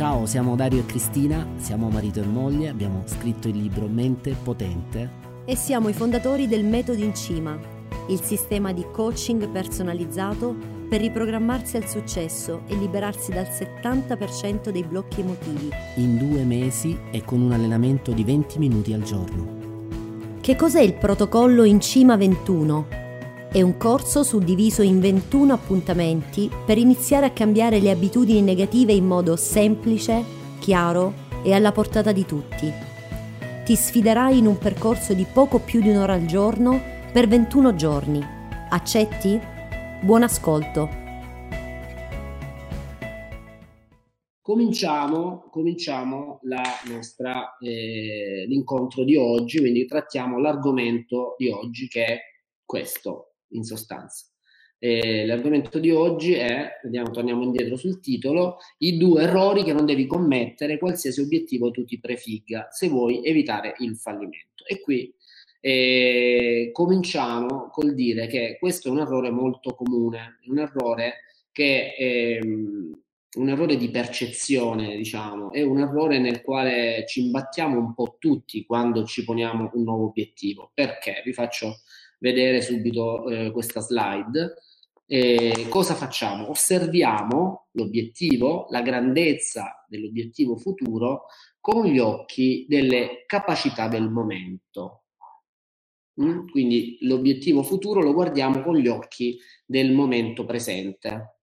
Ciao, siamo Dario e Cristina, siamo marito e moglie, abbiamo scritto il libro Mente Potente e siamo i fondatori del Metodo in Cima, il sistema di coaching personalizzato per riprogrammarsi al successo e liberarsi dal 70% dei blocchi emotivi. In due mesi e con un allenamento di 20 minuti al giorno. Che cos'è il protocollo in Cima 21? È un corso suddiviso in 21 appuntamenti per iniziare a cambiare le abitudini negative in modo semplice, chiaro e alla portata di tutti. Ti sfiderai in un percorso di poco più di un'ora al giorno per 21 giorni. Accetti? Buon ascolto! Cominciamo, cominciamo la nostra, eh, l'incontro di oggi, quindi trattiamo l'argomento di oggi che è questo, in sostanza. Eh, l'argomento di oggi è, vediamo, torniamo indietro sul titolo, i due errori che non devi commettere qualsiasi obiettivo tu ti prefigga se vuoi evitare il fallimento. E qui eh, cominciamo col dire che questo è un errore molto comune, un errore che ehm, un errore di percezione, diciamo, è un errore nel quale ci imbattiamo un po' tutti quando ci poniamo un nuovo obiettivo. Perché? Vi faccio vedere subito eh, questa slide. E cosa facciamo? Osserviamo l'obiettivo, la grandezza dell'obiettivo futuro con gli occhi delle capacità del momento. Mm? Quindi l'obiettivo futuro lo guardiamo con gli occhi del momento presente.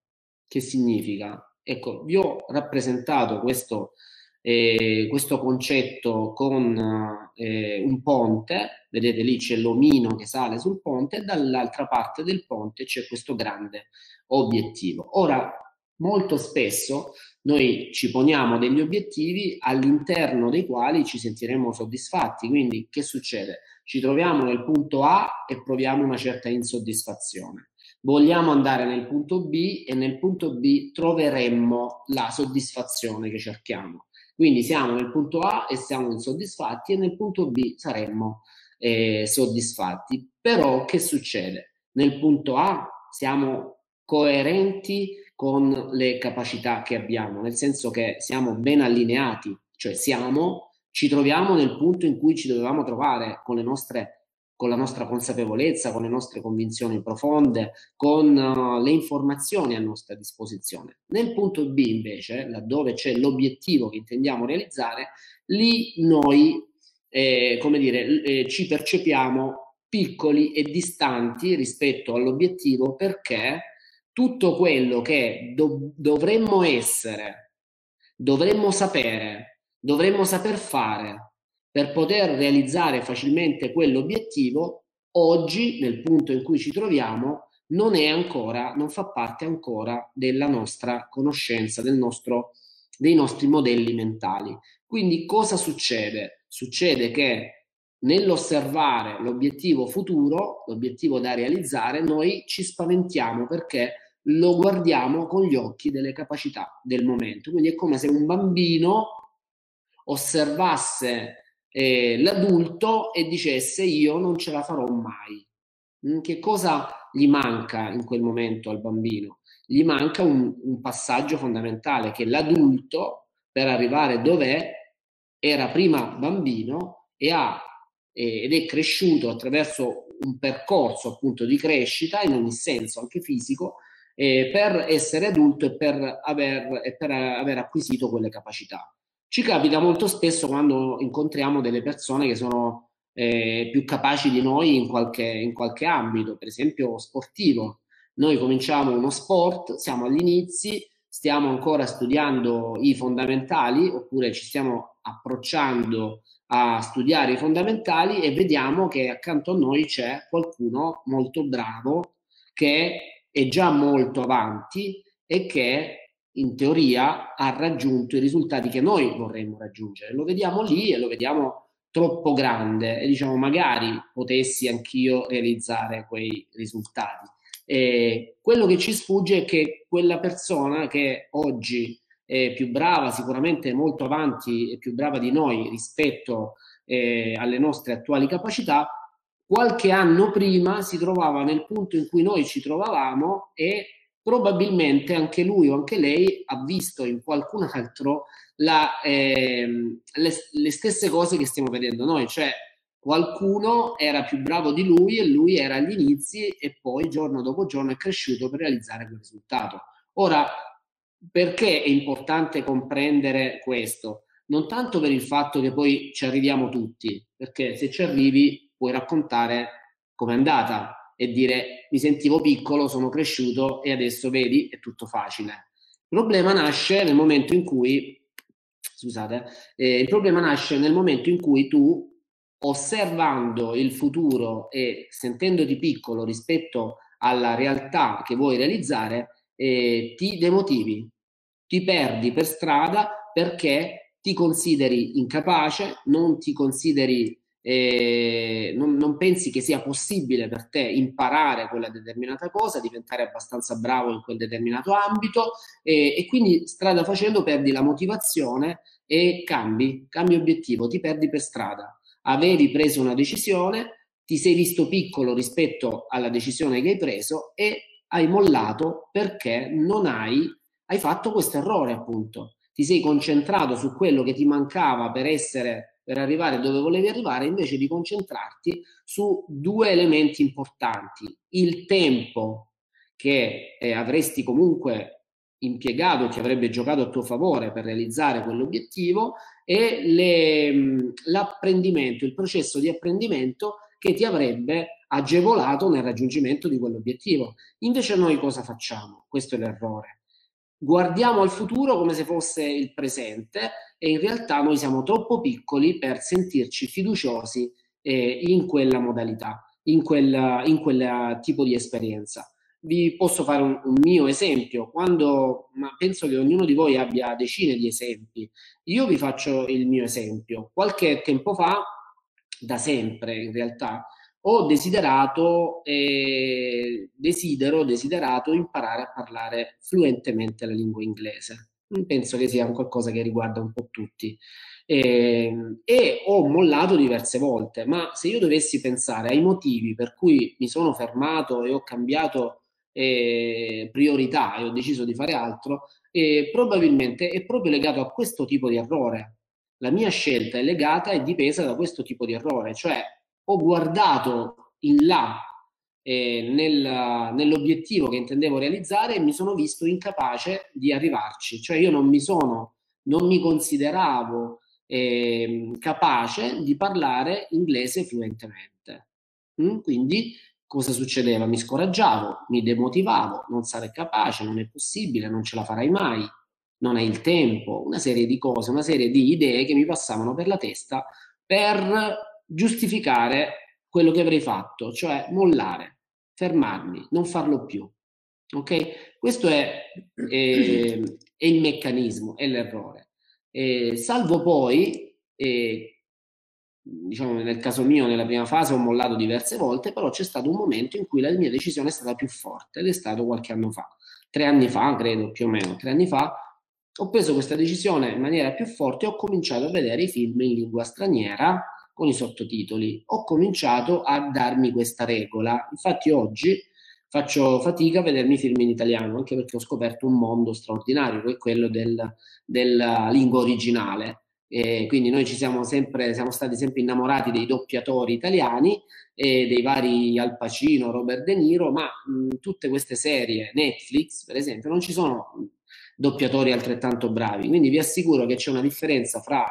Che significa? Ecco, vi ho rappresentato questo eh, questo concetto con eh, un ponte, vedete lì c'è l'omino che sale sul ponte e dall'altra parte del ponte c'è questo grande obiettivo. Ora, molto spesso noi ci poniamo degli obiettivi all'interno dei quali ci sentiremo soddisfatti, quindi che succede? Ci troviamo nel punto A e proviamo una certa insoddisfazione. Vogliamo andare nel punto B e nel punto B troveremmo la soddisfazione che cerchiamo. Quindi siamo nel punto A e siamo insoddisfatti e nel punto B saremmo eh, soddisfatti. Però che succede? Nel punto A siamo coerenti con le capacità che abbiamo, nel senso che siamo ben allineati, cioè siamo, ci troviamo nel punto in cui ci dovevamo trovare con le nostre con la nostra consapevolezza, con le nostre convinzioni profonde, con uh, le informazioni a nostra disposizione. Nel punto B invece, laddove c'è l'obiettivo che intendiamo realizzare, lì noi, eh, come dire, eh, ci percepiamo piccoli e distanti rispetto all'obiettivo perché tutto quello che do- dovremmo essere, dovremmo sapere, dovremmo saper fare, per poter realizzare facilmente quell'obiettivo, oggi, nel punto in cui ci troviamo, non è ancora, non fa parte ancora della nostra conoscenza, del nostro, dei nostri modelli mentali. Quindi cosa succede? Succede che nell'osservare l'obiettivo futuro, l'obiettivo da realizzare, noi ci spaventiamo perché lo guardiamo con gli occhi delle capacità del momento. Quindi è come se un bambino osservasse eh, l'adulto e dicesse io non ce la farò mai. Mm, che cosa gli manca in quel momento al bambino? Gli manca un, un passaggio fondamentale che l'adulto per arrivare dov'è era prima bambino e ha, eh, ed è cresciuto attraverso un percorso appunto di crescita in ogni senso, anche fisico, eh, per essere adulto e per aver, e per aver acquisito quelle capacità. Ci capita molto spesso quando incontriamo delle persone che sono eh, più capaci di noi in qualche, in qualche ambito, per esempio sportivo. Noi cominciamo uno sport, siamo agli inizi, stiamo ancora studiando i fondamentali oppure ci stiamo approcciando a studiare i fondamentali e vediamo che accanto a noi c'è qualcuno molto bravo che è già molto avanti e che in teoria ha raggiunto i risultati che noi vorremmo raggiungere. Lo vediamo lì e lo vediamo troppo grande e diciamo magari potessi anch'io realizzare quei risultati. E quello che ci sfugge è che quella persona che oggi è più brava, sicuramente molto avanti e più brava di noi rispetto eh, alle nostre attuali capacità, qualche anno prima si trovava nel punto in cui noi ci trovavamo e probabilmente anche lui o anche lei ha visto in qualcun altro la, eh, le, le, stesse cose che stiamo vedendo noi, cioè qualcuno era più bravo di lui e lui era agli inizi e poi giorno dopo giorno è cresciuto per realizzare quel risultato. Ora, perché è importante comprendere questo? Non tanto per il fatto che poi ci arriviamo tutti, perché se ci arrivi puoi raccontare com'è andata e dire mi sentivo piccolo, sono cresciuto e adesso vedi è tutto facile. Il problema nasce nel momento in cui, scusate, eh, il problema nasce nel momento in cui tu, osservando il futuro e sentendoti piccolo rispetto alla realtà che vuoi realizzare, eh, ti demotivi, ti perdi per strada perché ti consideri incapace, non ti consideri, eh, non, non, pensi che sia possibile per te imparare quella determinata cosa, diventare abbastanza bravo in quel determinato ambito eh, e quindi strada facendo perdi la motivazione e cambi, cambi obiettivo, ti perdi per strada. Avevi preso una decisione, ti sei visto piccolo rispetto alla decisione che hai preso e hai mollato perché non hai, hai fatto questo errore appunto. Ti sei concentrato su quello che ti mancava per essere, per arrivare dove volevi arrivare, invece di concentrarti su due elementi importanti. Il tempo che eh, avresti comunque impiegato, che avrebbe giocato a tuo favore per realizzare quell'obiettivo e le, l'apprendimento, il processo di apprendimento che ti avrebbe agevolato nel raggiungimento di quell'obiettivo. Invece noi cosa facciamo? Questo è l'errore. Guardiamo al futuro come se fosse il presente e in realtà noi siamo troppo piccoli per sentirci fiduciosi eh, in quella modalità, in quel, in quel tipo di esperienza. Vi posso fare un, un mio esempio, quando, ma penso che ognuno di voi abbia decine di esempi. Io vi faccio il mio esempio. Qualche tempo fa da sempre in realtà, ho desiderato, eh, desidero, desiderato imparare a parlare fluentemente la lingua inglese. Penso che sia un qualcosa che riguarda un po' tutti. Eh, e ho mollato diverse volte, ma se io dovessi pensare ai motivi per cui mi sono fermato e ho cambiato eh, priorità e ho deciso di fare altro, eh, probabilmente è proprio legato a questo tipo di errore la mia scelta è legata e dipesa da questo tipo di errore, cioè ho guardato in là eh, nel, nell'obiettivo che intendevo realizzare e mi sono visto incapace di arrivarci, cioè io non mi sono, non mi consideravo eh, capace di parlare inglese fluentemente. Mm? Quindi cosa succedeva? Mi scoraggiavo, mi demotivavo, non sarei capace, non è possibile, non ce la farai mai non hai il tempo, una serie di cose, una serie di idee che mi passavano per la testa per giustificare quello che avrei fatto, cioè mollare, fermarmi, non farlo più. Ok? Questo è, è, è il meccanismo, è l'errore. Eh, salvo poi, eh, diciamo nel caso mio, nella prima fase ho mollato diverse volte, però c'è stato un momento in cui la mia decisione è stata più forte ed è stato qualche anno fa, tre anni fa, credo più o meno, tre anni fa, ho preso questa decisione in maniera più forte e ho cominciato a vedere i film in lingua straniera con i sottotitoli. Ho cominciato a darmi questa regola. Infatti oggi faccio fatica a vedermi film in italiano, anche perché ho scoperto un mondo straordinario, che è quello del, della lingua originale. E quindi noi ci siamo sempre, siamo stati sempre innamorati dei doppiatori italiani e dei vari Al Pacino, Robert De Niro, ma mh, tutte queste serie, Netflix per esempio, non ci sono doppiatori altrettanto bravi. Quindi vi assicuro che c'è una differenza fra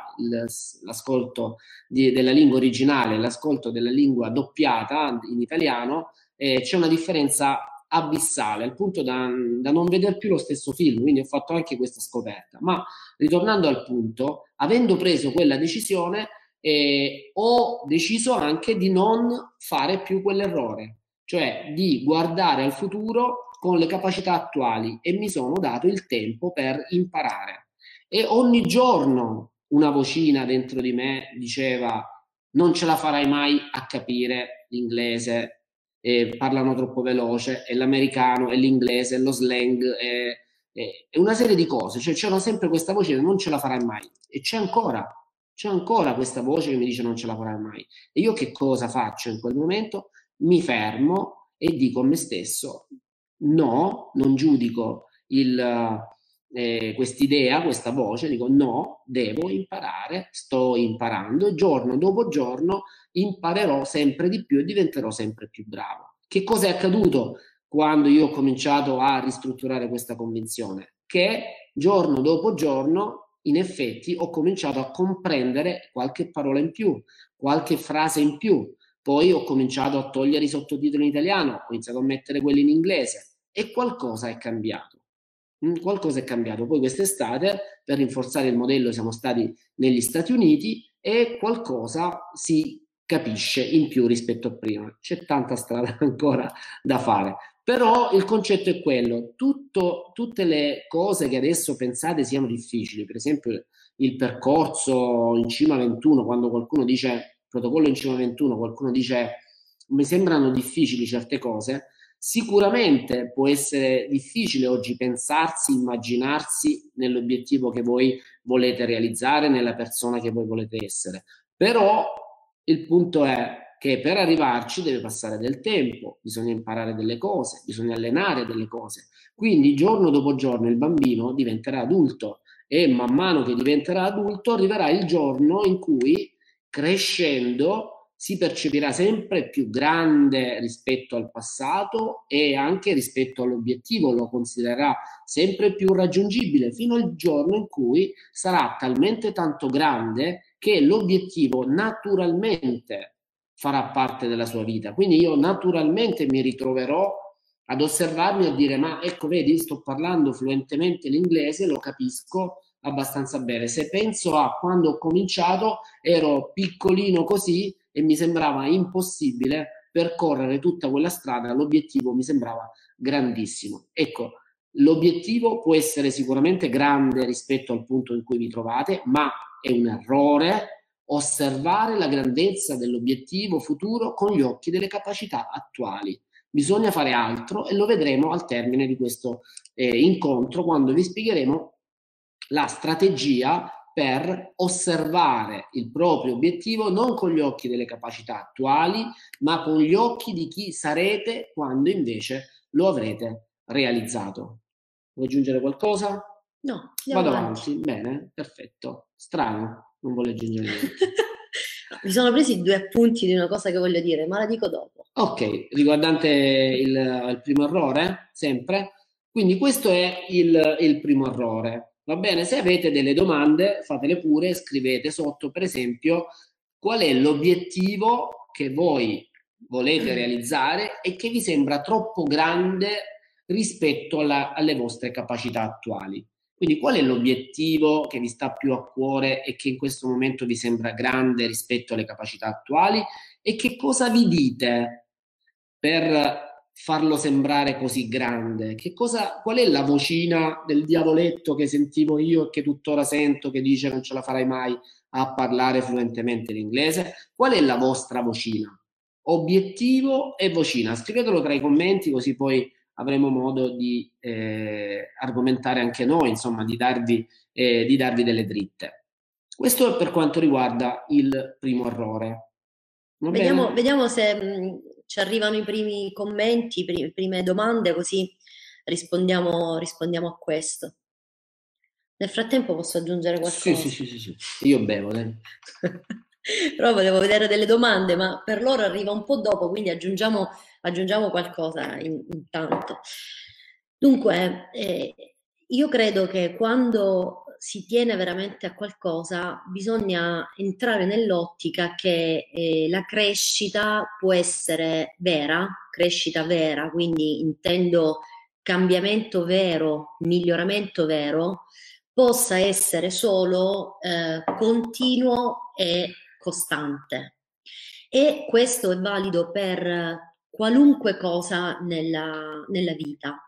l'ascolto di, della lingua originale e l'ascolto della lingua doppiata in italiano, eh, c'è una differenza abissale, al punto da, da, non vedere più lo stesso film, quindi ho fatto anche questa scoperta. Ma ritornando al punto, avendo preso quella decisione, eh, ho deciso anche di non fare più quell'errore, cioè di guardare al futuro con le capacità attuali e mi sono dato il tempo per imparare. E ogni giorno una vocina dentro di me diceva non ce la farai mai a capire l'inglese, eh, parlano troppo veloce, e l'americano, e l'inglese, e lo slang, e, e una serie di cose. Cioè c'era sempre questa voce non ce la farai mai. E c'è ancora, c'è ancora questa voce che mi dice non ce la farai mai. E io che cosa faccio in quel momento? Mi fermo e dico a me stesso no, non giudico il, eh, quest'idea, questa voce, dico no, devo imparare, sto imparando, giorno dopo giorno imparerò sempre di più e diventerò sempre più bravo. Che cosa è accaduto quando io ho cominciato a ristrutturare questa convinzione? Che giorno dopo giorno in effetti ho cominciato a comprendere qualche parola in più, qualche frase in più. Poi ho cominciato a togliere i sottotitoli in italiano, ho iniziato a mettere quelli in inglese e qualcosa è cambiato. Mm, qualcosa è cambiato. Poi quest'estate, per rinforzare il modello, siamo stati negli Stati Uniti e qualcosa si capisce in più rispetto a prima. C'è tanta strada ancora da fare, però il concetto è quello, Tutto, tutte le cose che adesso pensate siano difficili, per esempio il percorso in cima 21, quando qualcuno dice protocollo in cima 21, qualcuno dice mi sembrano difficili certe cose, sicuramente può essere difficile oggi pensarsi, immaginarsi nell'obiettivo che voi volete realizzare, nella persona che voi volete essere, però il punto è che per arrivarci deve passare del tempo, bisogna imparare delle cose, bisogna allenare delle cose. Quindi giorno dopo giorno il bambino diventerà adulto e man mano che diventerà adulto arriverà il giorno in cui crescendo si percepirà sempre più grande rispetto al passato e anche rispetto all'obiettivo, lo considererà sempre più raggiungibile fino al giorno in cui sarà talmente tanto grande che l'obiettivo naturalmente farà parte della sua vita. Quindi io naturalmente mi ritroverò ad osservarmi e a dire ma ecco vedi sto parlando fluentemente l'inglese, lo capisco abbastanza bene. Se penso a quando ho cominciato ero piccolino così e mi sembrava impossibile percorrere tutta quella strada, l'obiettivo mi sembrava grandissimo. Ecco, l'obiettivo può essere sicuramente grande rispetto al punto in cui vi trovate, ma è un errore osservare la grandezza dell'obiettivo futuro con gli occhi delle capacità attuali. Bisogna fare altro e lo vedremo al termine di questo eh, incontro quando vi spiegheremo la strategia per osservare il proprio obiettivo non con gli occhi delle capacità attuali, ma con gli occhi di chi sarete quando invece lo avrete realizzato. Vuoi aggiungere qualcosa? No, vado avanti. avanti. Bene, perfetto. Strano non vuole aggiungere niente. Mi sono presi due appunti di una cosa che voglio dire, ma la dico dopo. Ok, riguardante il, il primo errore, sempre. Quindi questo è il, il primo errore. Va bene, se avete delle domande, fatele pure, scrivete sotto, per esempio, qual è l'obiettivo che voi volete realizzare e che vi sembra troppo grande rispetto alla, alle vostre capacità attuali. Quindi qual è l'obiettivo che vi sta più a cuore e che in questo momento vi sembra grande rispetto alle capacità attuali e che cosa vi dite per farlo sembrare così grande? Cosa, qual è la vocina del diavoletto che sentivo io e che tuttora sento che dice non ce la farai mai a parlare fluentemente l'inglese? Qual è la vostra vocina? Obiettivo e vocina. Scrivetelo tra i commenti così poi avremo modo di eh, argomentare anche noi, insomma, di darvi, eh, di darvi delle dritte. Questo per quanto riguarda il primo errore. Vediamo, vediamo, se mm, ci arrivano i primi commenti, le prime domande, così rispondiamo, rispondiamo, a questo. Nel frattempo posso aggiungere qualcosa? Sì, sì, sì, sì, sì. io bevo. Però volevo vedere delle domande, ma per loro arriva un po' dopo, quindi aggiungiamo, aggiungiamo qualcosa in, intanto. Dunque, eh, io credo che quando si tiene veramente a qualcosa bisogna entrare nell'ottica che eh, la crescita può essere vera, crescita vera, quindi intendo cambiamento vero, miglioramento vero, possa essere solo eh, continuo e costante. E questo è valido per qualunque cosa nella, nella vita,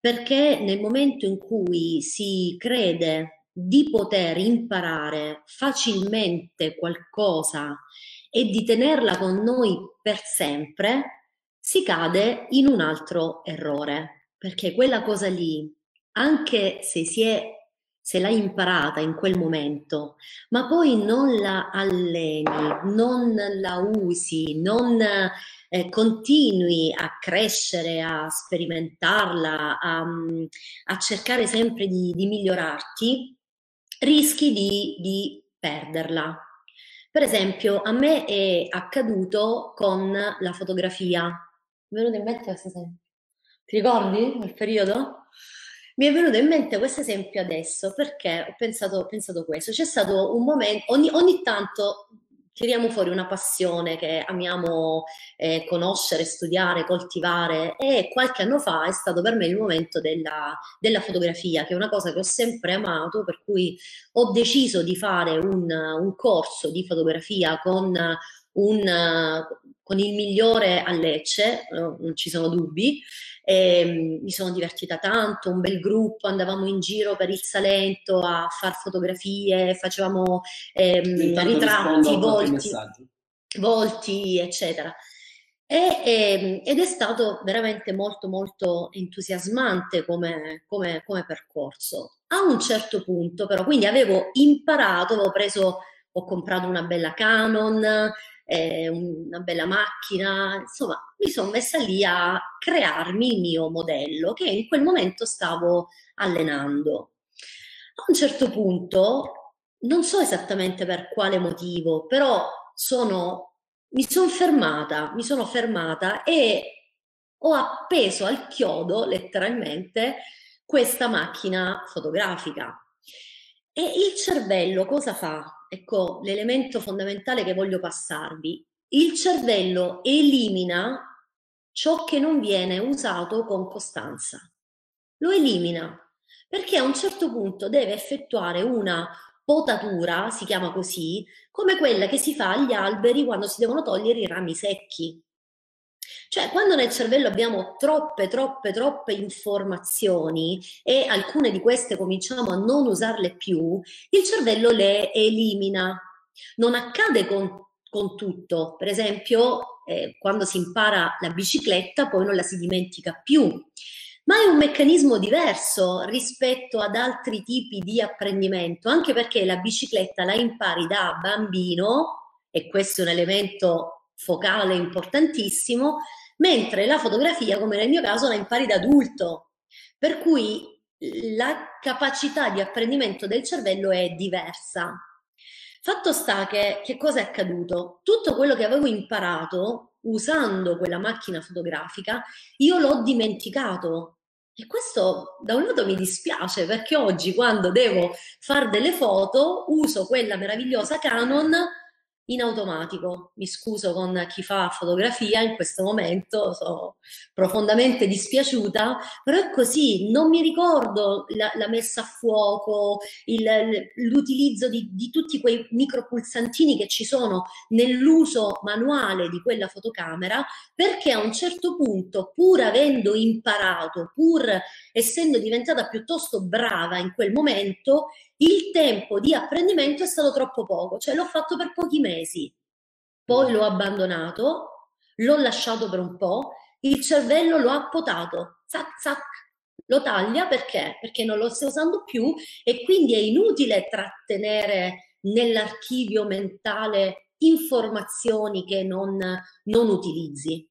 perché nel momento in cui si crede di poter imparare facilmente qualcosa e di tenerla con noi per sempre, si cade in un altro errore, perché quella cosa lì, anche se si è se l'hai imparata in quel momento, ma poi non la alleni, non la usi, non eh, continui a crescere, a sperimentarla, a, a cercare sempre di, di, migliorarti, rischi di, di perderla. Per esempio, a me è accaduto con la fotografia. Mi è venuto in mente questo esempio. Ti ricordi quel periodo? Mi è venuto in mente questo esempio adesso perché ho pensato, pensato questo. C'è stato un momento, ogni, ogni tanto tiriamo fuori una passione che amiamo eh, conoscere, studiare, coltivare e qualche anno fa è stato per me il momento della, della, fotografia, che è una cosa che ho sempre amato, per cui ho deciso di fare un, un corso di fotografia con, un, con il migliore a Lecce, non ci sono dubbi, e, ehm, mi sono divertita tanto, un bel gruppo, andavamo in giro per il Salento a fare fotografie, facevamo ehm, ritratti, volti, volti, eccetera. E, e, ehm, ed è stato veramente molto molto entusiasmante come, come, come, percorso. A un certo punto però, quindi avevo imparato, avevo preso, ho comprato una bella Canon, eh, una bella macchina, insomma mi sono messa lì a crearmi il mio modello che in quel momento stavo allenando. A un certo punto, non so esattamente per quale motivo, però sono, mi sono fermata, mi sono fermata e ho appeso al chiodo letteralmente questa macchina fotografica. E il cervello cosa fa? ecco l'elemento fondamentale che voglio passarvi. Il cervello elimina ciò che non viene usato con costanza. Lo elimina perché a un certo punto deve effettuare una potatura, si chiama così, come quella che si fa agli alberi quando si devono togliere i rami secchi. Cioè, quando nel cervello abbiamo troppe, troppe, troppe informazioni e alcune di queste cominciamo a non usarle più, il cervello le elimina. Non accade con, con tutto. Per esempio, eh, quando si impara la bicicletta, poi non la si dimentica più. Ma è un meccanismo diverso rispetto ad altri tipi di apprendimento, anche perché la bicicletta la impari da bambino, e questo è un elemento focale importantissimo, mentre la fotografia, come nel mio caso, la impari da adulto. Per cui la capacità di apprendimento del cervello è diversa. Fatto sta che, che cosa è accaduto? Tutto quello che avevo imparato usando quella macchina fotografica, io l'ho dimenticato. E questo da un lato mi dispiace perché oggi quando devo fare delle foto uso quella meravigliosa Canon in automatico. Mi scuso con chi fa fotografia in questo momento, sono profondamente dispiaciuta, però è così, non mi ricordo la, la messa a fuoco, il, l'utilizzo di, di, tutti quei micropulsantini che ci sono nell'uso manuale di quella fotocamera, perché a un certo punto, pur avendo imparato, pur essendo diventata piuttosto brava in quel momento, il tempo di apprendimento è stato troppo poco, cioè l'ho fatto per pochi mesi, poi l'ho abbandonato, l'ho lasciato per un po', il cervello lo ha potato, zac zac, lo taglia perché? Perché non lo stai usando più e quindi è inutile trattenere nell'archivio mentale informazioni che non, non utilizzi.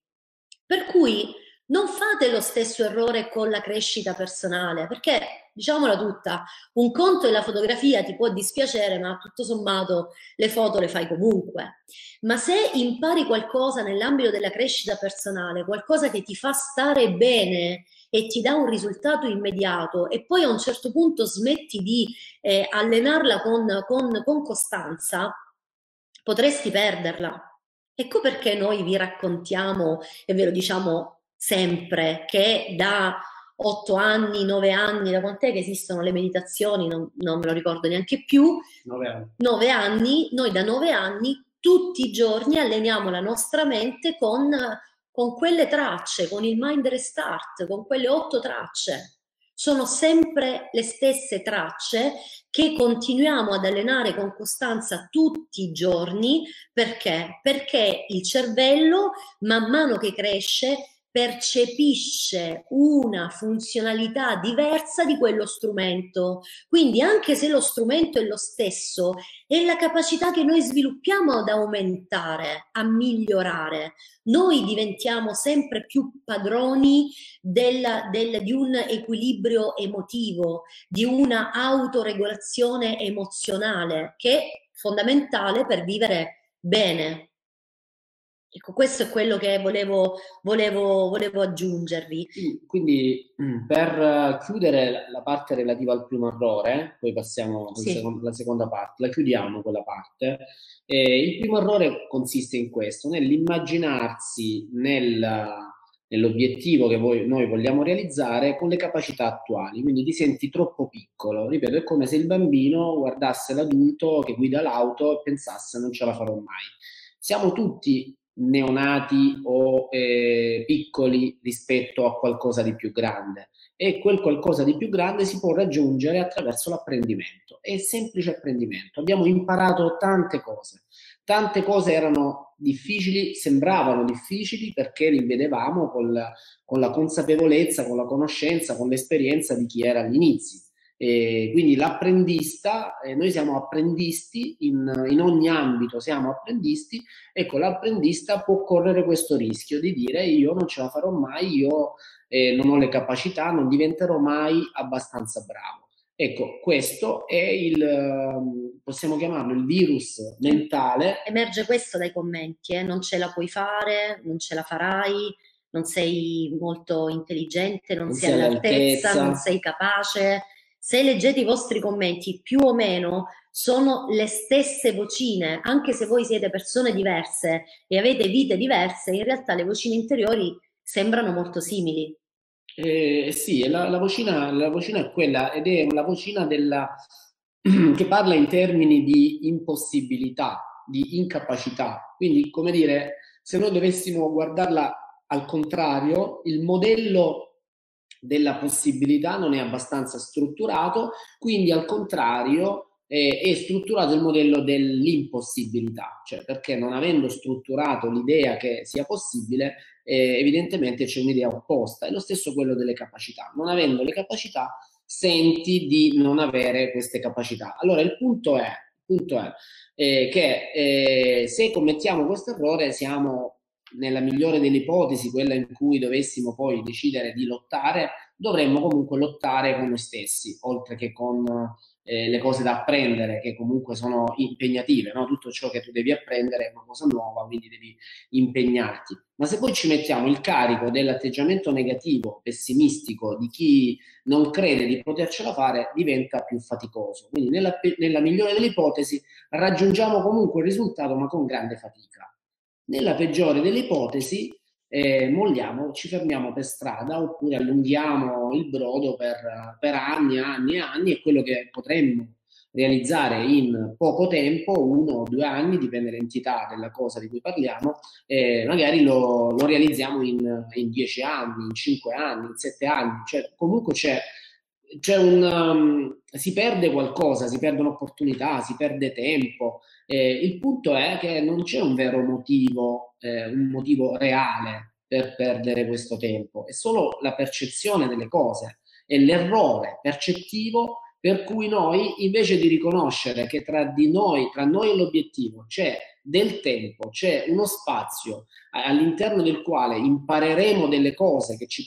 Per cui non fate lo stesso errore con la crescita personale, perché diciamola tutta, un conto e la fotografia ti può dispiacere, ma tutto sommato le foto le fai comunque. Ma se impari qualcosa nell'ambito della crescita personale, qualcosa che ti fa stare bene e ti dà un risultato immediato e poi a un certo punto smetti di eh, allenarla con, con, con costanza, potresti perderla. Ecco perché noi vi raccontiamo e ve lo diciamo sempre che da otto anni, nove anni, da quant'è che esistono le meditazioni, non, non me lo ricordo neanche più, nove anni. nove anni, noi da nove anni tutti i giorni alleniamo la nostra mente con, con quelle tracce, con il mind restart, con quelle otto tracce. Sono sempre le stesse tracce che continuiamo ad allenare con costanza tutti i giorni perché? Perché il cervello, man mano che cresce, percepisce una funzionalità diversa di quello strumento. Quindi anche se lo strumento è lo stesso, è la capacità che noi sviluppiamo ad aumentare, a migliorare. Noi diventiamo sempre più padroni del, del, di un equilibrio emotivo, di una autoregolazione emozionale che è fondamentale per vivere bene, Ecco, questo è quello che volevo, volevo, volevo aggiungervi. Quindi mm, per chiudere la parte relativa al primo errore, poi passiamo sì. alla seconda parte, la chiudiamo quella parte. Eh, il primo errore consiste in questo, nell'immaginarsi nel, nell'obiettivo che voi, noi vogliamo realizzare con le capacità attuali, quindi ti senti troppo piccolo. Ripeto, è come se il bambino guardasse l'adulto che guida l'auto e pensasse non ce la farò mai. Siamo tutti neonati o eh, piccoli rispetto a qualcosa di più grande e quel qualcosa di più grande si può raggiungere attraverso l'apprendimento. È semplice apprendimento. Abbiamo imparato tante cose. Tante cose erano difficili, sembravano difficili perché li vedevamo con con la consapevolezza, con la conoscenza, con l'esperienza di chi era all'inizio. E quindi l'apprendista, eh, noi siamo apprendisti in, in, ogni ambito, siamo apprendisti, ecco l'apprendista può correre questo rischio di dire io non ce la farò mai, io eh, non ho le capacità, non diventerò mai abbastanza bravo. Ecco, questo è il, possiamo chiamarlo il virus mentale. Emerge questo dai commenti, eh? non ce la puoi fare, non ce la farai, non sei molto intelligente, non, non sei all'altezza, all'altezza, non sei capace se leggete i vostri commenti, più o meno sono le stesse vocine, anche se voi siete persone diverse e avete vite diverse, in realtà le vocine interiori sembrano molto simili. Eh, sì, la, la, vocina, la vocina è quella ed è la vocina della, che parla in termini di impossibilità, di incapacità. Quindi, come dire, se noi dovessimo guardarla al contrario, il modello della possibilità non è abbastanza strutturato, quindi al contrario eh, è strutturato il modello dell'impossibilità, cioè perché non avendo strutturato l'idea che sia possibile, eh, evidentemente c'è un'idea opposta, è lo stesso quello delle capacità, non avendo le capacità senti di non avere queste capacità. Allora il punto è, punto è eh, che eh, se commettiamo questo errore siamo nella migliore delle ipotesi, quella in cui dovessimo poi decidere di lottare, dovremmo comunque lottare con noi stessi, oltre che con eh, le cose da apprendere, che comunque sono impegnative, no? tutto ciò che tu devi apprendere è una cosa nuova, quindi devi impegnarti. Ma se poi ci mettiamo il carico dell'atteggiamento negativo, pessimistico, di chi non crede di potercela fare, diventa più faticoso. Quindi nella, nella migliore delle ipotesi raggiungiamo comunque il risultato, ma con grande fatica. Nella peggiore delle ipotesi eh, molliamo, ci fermiamo per strada oppure allunghiamo il brodo per, per anni, anni e anni e quello che potremmo realizzare in poco tempo, uno o due anni, dipende dall'entità della cosa di cui parliamo, eh, magari lo, lo realizziamo in, in, dieci anni, in cinque anni, in sette anni, cioè comunque c'è un, um, si perde qualcosa, si perdono opportunità, si perde tempo, eh, il punto è che non c'è un vero motivo, eh, un motivo reale per perdere questo tempo, è solo la percezione delle cose, è l'errore percettivo per cui noi invece di riconoscere che tra di noi, tra noi e l'obiettivo c'è del tempo, c'è uno spazio all'interno del quale impareremo delle cose che ci,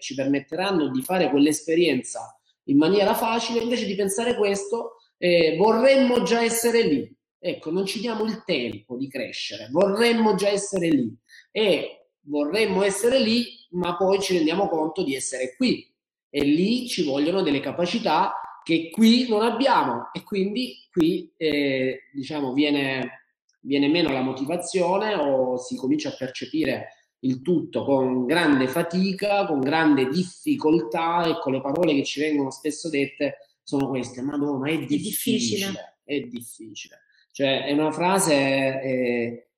ci permetteranno di fare quell'esperienza in maniera facile, invece di pensare questo, eh, vorremmo già essere lì. Ecco, non ci diamo il tempo di crescere, vorremmo già essere lì e vorremmo essere lì, ma poi ci rendiamo conto di essere qui e lì ci vogliono delle capacità che qui non abbiamo e quindi qui eh, diciamo viene, viene meno la motivazione o si comincia a percepire il tutto con grande fatica, con grande difficoltà. Ecco, le parole che ci vengono spesso dette sono queste: Madonna, è difficile. È difficile. Cioè, è una frase eh,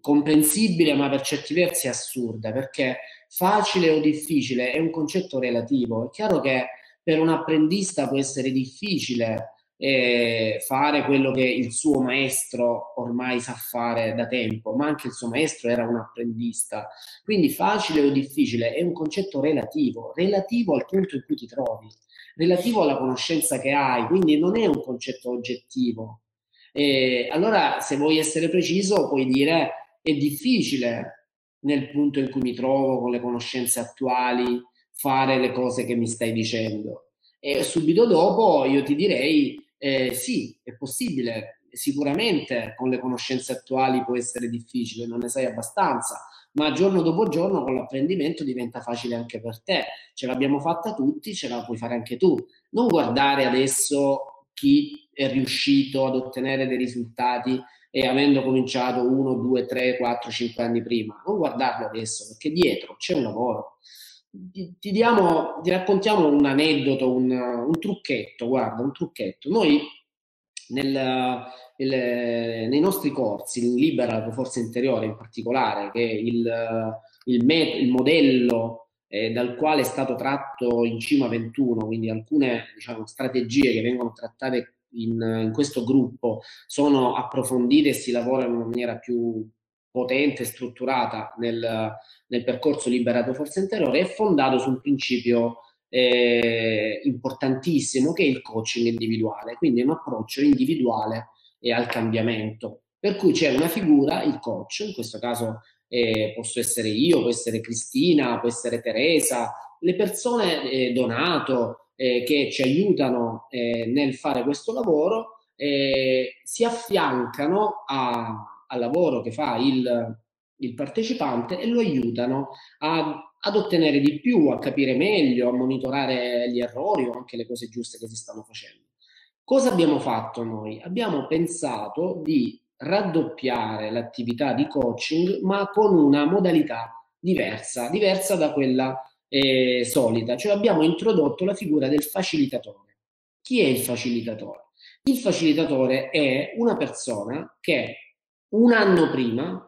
comprensibile, ma per certi versi assurda, perché facile o difficile è un concetto relativo. È chiaro che per un apprendista può essere difficile eh, fare quello che il suo maestro ormai sa fare da tempo, ma anche il suo maestro era un apprendista. Quindi facile o difficile è un concetto relativo, relativo al punto in cui ti trovi, relativo alla conoscenza che hai, quindi non è un concetto oggettivo. Eh, allora, se vuoi essere preciso, puoi dire è difficile nel punto in cui mi trovo con le conoscenze attuali fare le cose che mi stai dicendo. E subito dopo io ti direi eh, sì, è possibile, sicuramente con le conoscenze attuali può essere difficile, non ne sai abbastanza, ma giorno dopo giorno con l'apprendimento diventa facile anche per te. Ce l'abbiamo fatta tutti, ce la puoi fare anche tu. Non guardare adesso chi è riuscito ad ottenere dei risultati e avendo cominciato uno, due, tre, quattro, cinque anni prima. Non guardarlo adesso, perché dietro c'è un lavoro. Ti, diamo, ti raccontiamo un aneddoto, un, un, trucchetto, guarda, un trucchetto. Noi nel, il, nei nostri corsi, in Libera la forza interiore in particolare, che è il, il, met- il modello eh, dal quale è stato tratto in cima 21, quindi alcune diciamo, strategie che vengono trattate in, in, questo gruppo sono approfondite e si lavora in maniera più potente strutturata nel, nel percorso Liberato Forza Interiore, è fondato su un principio eh, importantissimo che è il coaching individuale, quindi un approccio individuale e al cambiamento. Per cui c'è una figura, il coach, in questo caso eh, posso essere io, può essere Cristina, può essere Teresa, le persone eh, donato eh, che ci aiutano eh, nel fare questo lavoro eh, si affiancano a, al lavoro che fa il, il partecipante e lo aiutano a, ad ottenere di più, a capire meglio, a monitorare gli errori o anche le cose giuste che si stanno facendo. Cosa abbiamo fatto noi? Abbiamo pensato di raddoppiare l'attività di coaching, ma con una modalità diversa, diversa da quella eh, solita. Cioè abbiamo introdotto la figura del facilitatore. Chi è il facilitatore? Il facilitatore è una persona che un anno prima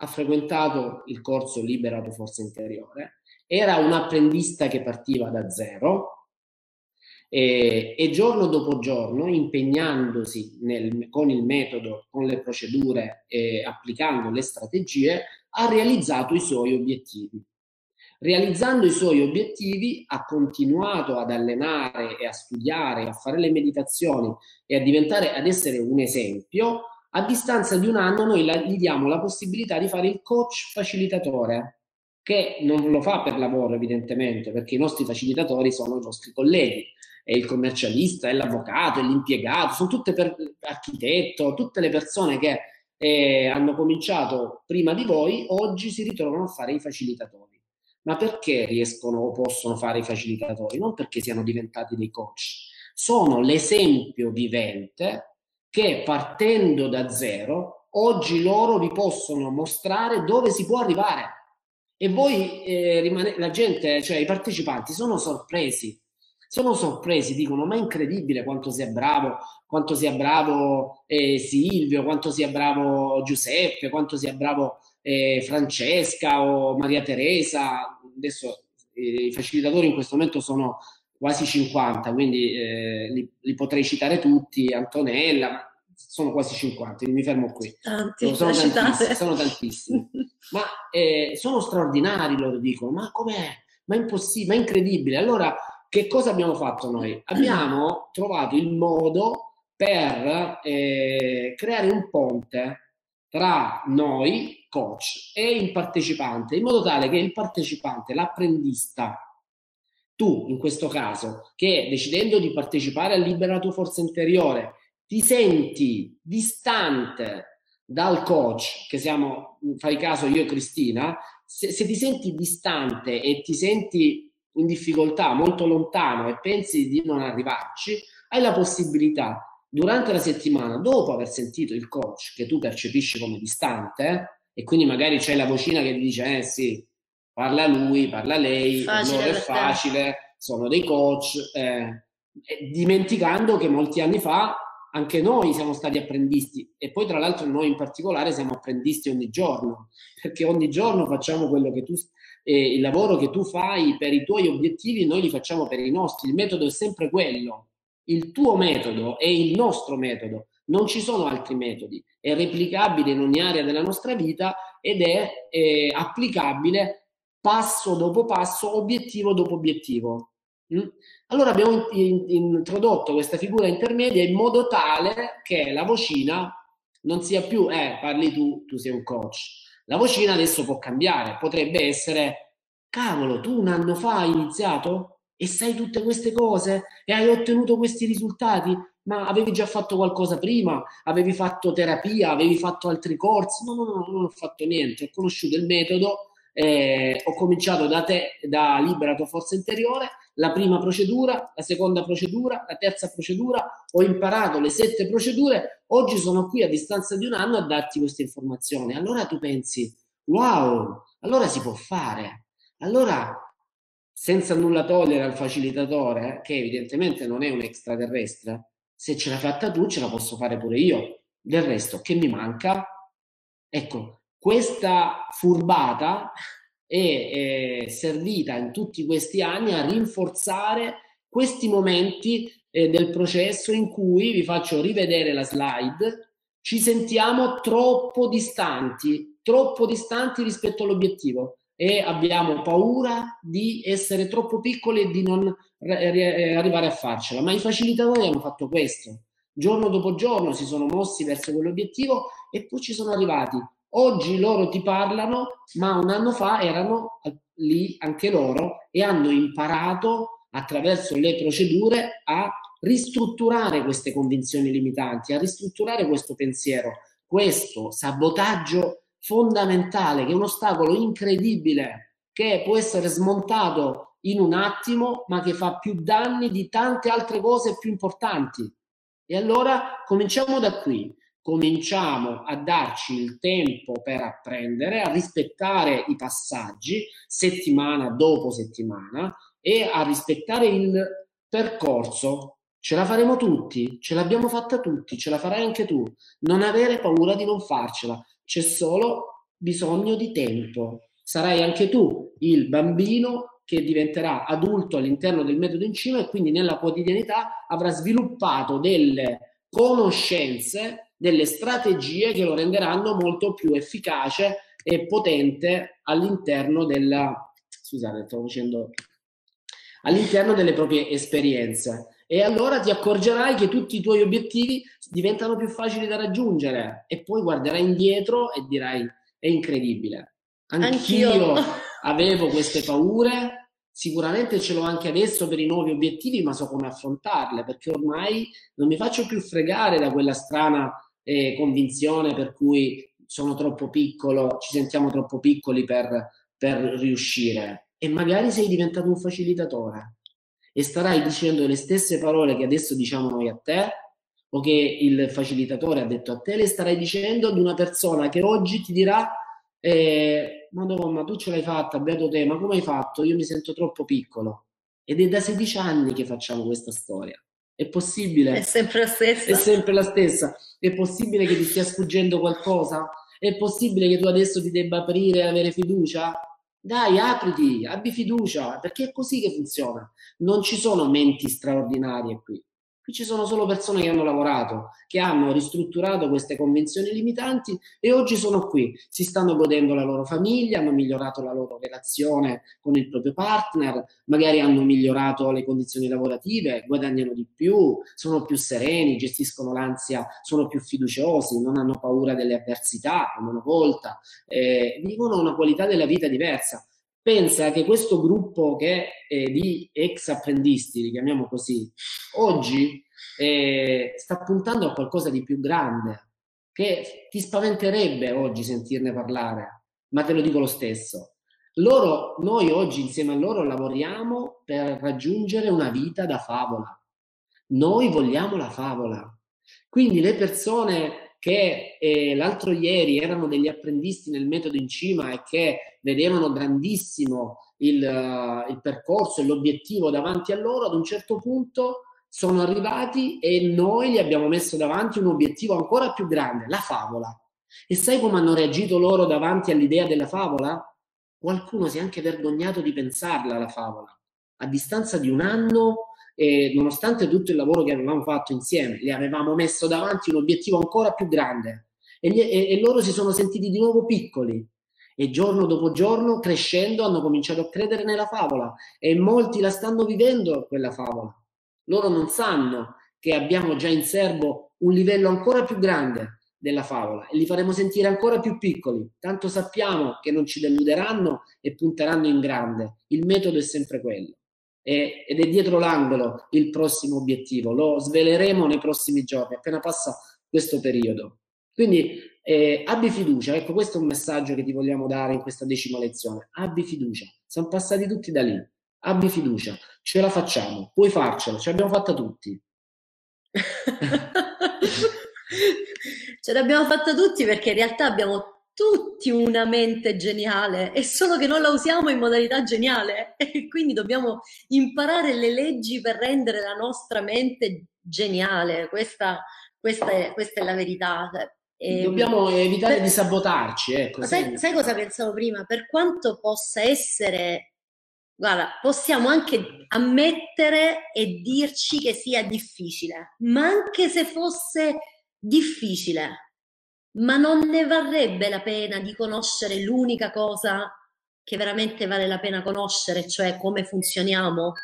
ha frequentato il corso Liberato Forza Interiore, era un apprendista che partiva da zero e, e giorno dopo giorno, impegnandosi nel, con il metodo, con le procedure e applicando le strategie, ha realizzato i suoi obiettivi. Realizzando i suoi obiettivi ha continuato ad allenare e a studiare, a fare le meditazioni e a diventare, ad essere un esempio a distanza di un anno noi la, gli diamo la possibilità di fare il coach facilitatore, che non lo fa per lavoro evidentemente, perché i nostri facilitatori sono i nostri colleghi, è il commercialista, è l'avvocato, è l'impiegato, sono tutte per architetto, tutte le persone che eh, hanno cominciato prima di voi, oggi si ritrovano a fare i facilitatori. Ma perché riescono o possono fare i facilitatori? Non perché siano diventati dei coach, sono l'esempio vivente che partendo da zero, oggi loro vi possono mostrare dove si può arrivare. E voi, eh, rimane, la gente, cioè i partecipanti, sono sorpresi. Sono sorpresi, dicono: Ma è incredibile quanto sia bravo, quanto sia bravo eh, Silvio, quanto sia bravo Giuseppe, quanto sia bravo eh, Francesca o Maria Teresa. Adesso eh, i facilitatori in questo momento sono quasi 50, quindi eh, li, li, potrei citare tutti, Antonella, sono quasi 50, quindi mi fermo qui. Tanti, sono, tantissimi, sono tantissimi, ma eh, sono straordinari, loro dicono, ma com'è? Ma è impossibile, ma è incredibile. Allora, che cosa abbiamo fatto noi? Abbiamo trovato il modo per eh, creare un ponte tra noi, coach, e il partecipante, in modo tale che il partecipante, l'apprendista, tu in questo caso, che decidendo di partecipare al Libera tua forza interiore, ti senti distante dal coach, che siamo, fai caso io e Cristina, se, se ti senti distante e ti senti in difficoltà, molto lontano e pensi di non arrivarci, hai la possibilità durante la settimana, dopo aver sentito il coach che tu percepisci come distante, e quindi magari c'è la vocina che ti dice, eh sì, parla lui, parla lei, facile è facile, sono dei coach, eh, dimenticando che molti anni fa anche noi siamo stati apprendisti e poi tra l'altro noi in particolare siamo apprendisti ogni giorno, perché ogni giorno facciamo quello che tu, eh, il lavoro che tu fai per i tuoi obiettivi, noi li facciamo per i nostri, il metodo è sempre quello, il tuo metodo è il nostro metodo, non ci sono altri metodi, è replicabile in ogni area della nostra vita ed è, è applicabile passo dopo passo, obiettivo dopo obiettivo. Mm? Allora abbiamo introdotto questa figura intermedia in modo tale che la vocina non sia più, eh, parli tu, tu sei un coach. La vocina adesso può cambiare, potrebbe essere, cavolo, tu un anno fa hai iniziato e sai tutte queste cose e hai ottenuto questi risultati, ma avevi già fatto qualcosa prima, avevi fatto terapia, avevi fatto altri corsi, no, no, no, non ho fatto niente, ho conosciuto il metodo, eh, ho cominciato da te, da Libera forza interiore, la prima procedura, la seconda procedura, la terza procedura, ho imparato le sette procedure, oggi sono qui a distanza di un anno a darti queste informazioni. Allora tu pensi, wow, allora si può fare. Allora, senza nulla togliere al facilitatore, che evidentemente non è un extraterrestre, se ce l'hai fatta tu, ce la posso fare pure io. Del resto, che mi manca? Ecco, questa furbata è, è servita in tutti questi anni a rinforzare questi momenti eh, del processo in cui vi faccio rivedere la slide, ci sentiamo troppo distanti, troppo distanti rispetto all'obiettivo e abbiamo paura di essere troppo piccoli e di non eh, arrivare a farcela. Ma i facilitatori hanno fatto questo. Giorno dopo giorno si sono mossi verso quell'obiettivo e poi ci sono arrivati. Oggi loro ti parlano, ma un anno fa erano lì anche loro e hanno imparato attraverso le procedure a ristrutturare queste convinzioni limitanti, a ristrutturare questo pensiero, questo sabotaggio fondamentale che è un ostacolo incredibile che può essere smontato in un attimo, ma che fa più danni di tante altre cose più importanti. E allora cominciamo da qui cominciamo a darci il tempo per apprendere, a rispettare i passaggi settimana dopo settimana e a rispettare il percorso. Ce la faremo tutti, ce l'abbiamo fatta tutti, ce la farai anche tu. Non avere paura di non farcela, c'è solo bisogno di tempo. Sarai anche tu il bambino che diventerà adulto all'interno del metodo in cima e quindi nella quotidianità avrà sviluppato delle conoscenze delle strategie che lo renderanno molto più efficace e potente all'interno della scusate, sto facendo all'interno delle proprie esperienze. E allora ti accorgerai che tutti i tuoi obiettivi diventano più facili da raggiungere e poi guarderai indietro e dirai è incredibile. Anch'io, Anch'io. avevo queste paure, Sicuramente ce l'ho anche adesso per i nuovi obiettivi, ma so come affrontarle perché ormai non mi faccio più fregare da quella strana eh, convinzione per cui sono troppo piccolo, ci sentiamo troppo piccoli per, per riuscire. E magari sei diventato un facilitatore e starai dicendo le stesse parole che adesso diciamo noi a te o che il facilitatore ha detto a te, le starai dicendo ad una persona che oggi ti dirà eh, Madonna, tu ce l'hai fatta, beato te, ma come hai fatto? Io mi sento troppo piccolo. Ed è da 16 anni che facciamo questa storia. È possibile? È sempre la stessa. È sempre la stessa. È possibile che ti stia sfuggendo qualcosa? È possibile che tu adesso ti debba aprire e avere fiducia? Dai, apriti, abbi fiducia, perché è così che funziona. Non ci sono menti straordinarie qui. Qui ci sono solo persone che hanno lavorato, che hanno ristrutturato queste convenzioni limitanti e oggi sono qui, si stanno godendo la loro famiglia, hanno migliorato la loro relazione con il proprio partner, magari hanno migliorato le condizioni lavorative, guadagnano di più, sono più sereni, gestiscono l'ansia, sono più fiduciosi, non hanno paura delle avversità come una volta, eh, vivono una qualità della vita diversa pensa che questo gruppo che è di ex apprendisti, li chiamiamo così, oggi eh, sta puntando a qualcosa di più grande, che ti spaventerebbe oggi sentirne parlare, ma te lo dico lo stesso. Loro, noi oggi insieme a loro lavoriamo per raggiungere una vita da favola. Noi vogliamo la favola. Quindi le persone che eh, l'altro ieri erano degli apprendisti nel metodo in cima e che vedevano grandissimo il, uh, il percorso e l'obiettivo davanti a loro, ad un certo punto sono arrivati e noi gli abbiamo messo davanti un obiettivo ancora più grande, la favola. E sai come hanno reagito loro davanti all'idea della favola? Qualcuno si è anche vergognato di pensarla la favola. A distanza di un anno e nonostante tutto il lavoro che avevamo fatto insieme, le avevamo messo davanti un obiettivo ancora più grande e, gli, e, e loro si sono sentiti di nuovo piccoli e giorno dopo giorno, crescendo, hanno cominciato a credere nella favola e molti la stanno vivendo quella favola. Loro non sanno che abbiamo già in serbo un livello ancora più grande della favola e li faremo sentire ancora più piccoli. Tanto sappiamo che non ci deluderanno e punteranno in grande. Il metodo è sempre quello. Ed è dietro l'angolo il prossimo obiettivo. Lo sveleremo nei prossimi giorni, appena passa questo periodo. Quindi eh, abbi fiducia, ecco questo è un messaggio che ti vogliamo dare in questa decima lezione. Abbi fiducia, siamo passati tutti da lì. Abbi fiducia, ce la facciamo, puoi farcela, ce l'abbiamo fatta tutti. ce l'abbiamo fatta tutti perché in realtà abbiamo tutti una mente geniale, è solo che non la usiamo in modalità geniale e quindi dobbiamo imparare le leggi per rendere la nostra mente geniale. Questa, questa, è, questa è la verità. E, ehm, Dobbiamo evitare per, di sabotarci. Ecco, sai, sai cosa pensavo prima? Per quanto possa essere, guarda, possiamo anche ammettere e dirci che sia difficile, ma anche se fosse difficile, ma non ne varrebbe la pena di conoscere l'unica cosa che veramente vale la pena conoscere, cioè come funzioniamo.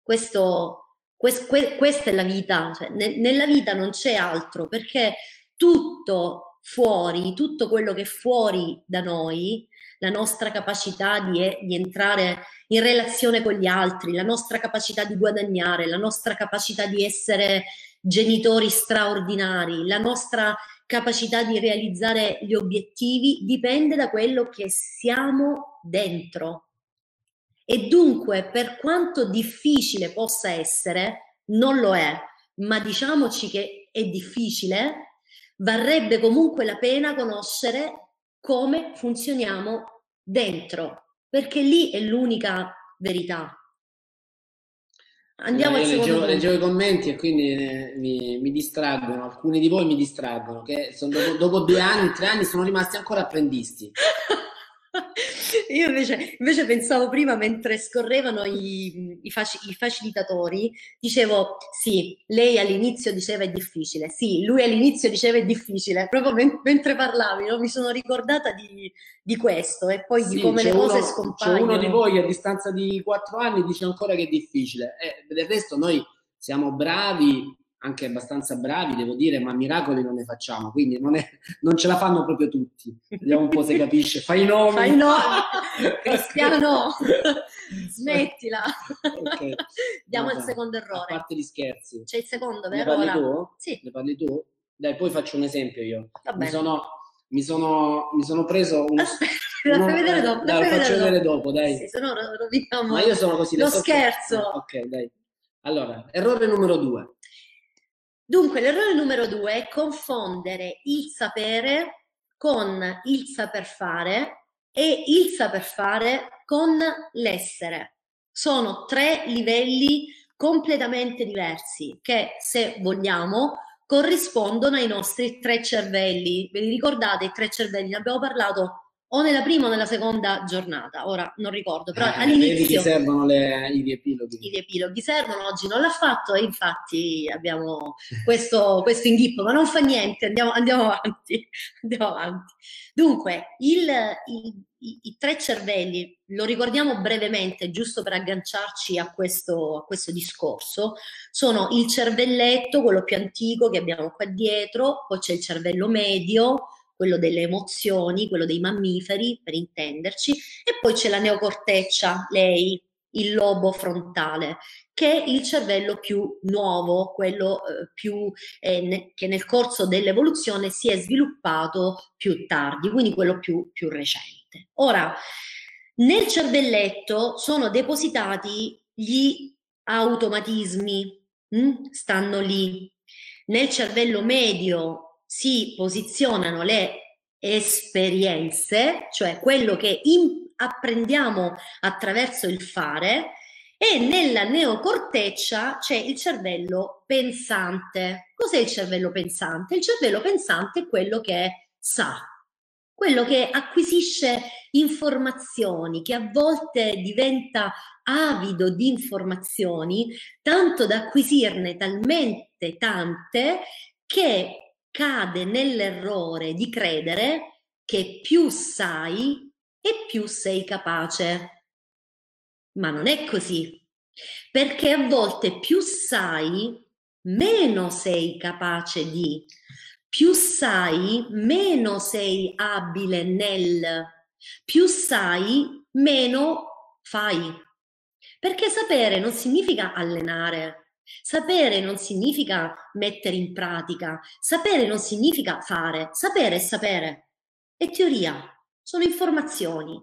Questo, quest, que, questa è la vita, cioè, ne, nella vita non c'è altro, perché tutto fuori, tutto quello che è fuori da noi, la nostra capacità di, di, entrare in relazione con gli altri, la nostra capacità di guadagnare, la nostra capacità di essere genitori straordinari, la nostra capacità di realizzare gli obiettivi dipende da quello che siamo dentro. E dunque, per quanto difficile possa essere, non lo è, ma diciamoci che è difficile varrebbe comunque la pena conoscere come funzioniamo dentro, perché lì è l'unica verità. Andiamo eh, al secondo leggevo, leggevo, i commenti e quindi eh, mi, mi, distraggono, alcuni di voi mi distraggono, che sono, dopo, dopo due anni, tre anni sono rimasti ancora apprendisti. Io invece, invece, pensavo prima, mentre scorrevano i, i, faci, i, facilitatori, dicevo sì, lei all'inizio diceva è difficile, sì, lui all'inizio diceva è difficile, proprio men- mentre parlavi, no? mi sono ricordata di, di, questo e poi sì, di come le cose uno, scompaiono. C'è uno di voi a distanza di quattro anni dice ancora che è difficile, e del resto noi siamo bravi anche abbastanza bravi, devo dire, ma miracoli non ne facciamo, quindi non, è, non ce la fanno proprio tutti. Vediamo un po' se capisce. Fai i nomi. Fai nomi. Cristiano, smettila. Okay. Diamo Vabbè. il secondo errore. A parte gli scherzi. C'è il secondo, vero? Ne parli tu? Sì. Ne parli tu? Dai, poi faccio un esempio io. Mi sono, mi, sono, mi sono preso un... Aspetta, uno, fai vedere dopo. Dai, faccio dopo. vedere dopo, dai. Sì, se no roviniamo Ma io sono così. Lo scherzo. Ok, dai. Allora, errore numero due. Dunque, l'errore numero due è confondere il sapere con il saper fare e il saper fare con l'essere. Sono tre livelli completamente diversi che, se vogliamo, corrispondono ai nostri tre cervelli. Ve li ricordate i tre cervelli? Ne abbiamo parlato o nella prima o nella seconda giornata, ora non ricordo, però eh, all'inizio... servono le, i riepiloghi. I riepiloghi servono, oggi non l'ha fatto e infatti abbiamo questo, questo inghippo, ma non fa niente, andiamo, andiamo avanti. Andiamo avanti. Dunque, il, il, i, i, tre cervelli, lo ricordiamo brevemente, giusto per agganciarci a questo, a questo discorso, sono il cervelletto, quello più antico che abbiamo qua dietro, poi c'è il cervello medio, quello delle emozioni, quello dei mammiferi, per intenderci, e poi c'è la neocorteccia, lei, il lobo frontale, che è il cervello più nuovo, quello eh, più, eh, ne, che nel corso dell'evoluzione si è sviluppato più tardi, quindi quello più, più recente. Ora, nel cervelletto sono depositati gli automatismi, mh? Hm? stanno lì. Nel cervello medio si posizionano le esperienze, cioè quello che in, apprendiamo attraverso il fare, e nella neocorteccia c'è il cervello pensante. Cos'è il cervello pensante? Il cervello pensante è quello che sa, quello che acquisisce informazioni, che a volte diventa avido di informazioni, tanto da acquisirne talmente tante che cade nell'errore di credere che più sai e più sei capace. Ma non è così, perché a volte più sai, meno sei capace di, più sai, meno sei abile nel, più sai, meno fai. Perché sapere non significa allenare, sapere non significa mettere in pratica, sapere non significa fare, sapere è sapere, è teoria, sono informazioni.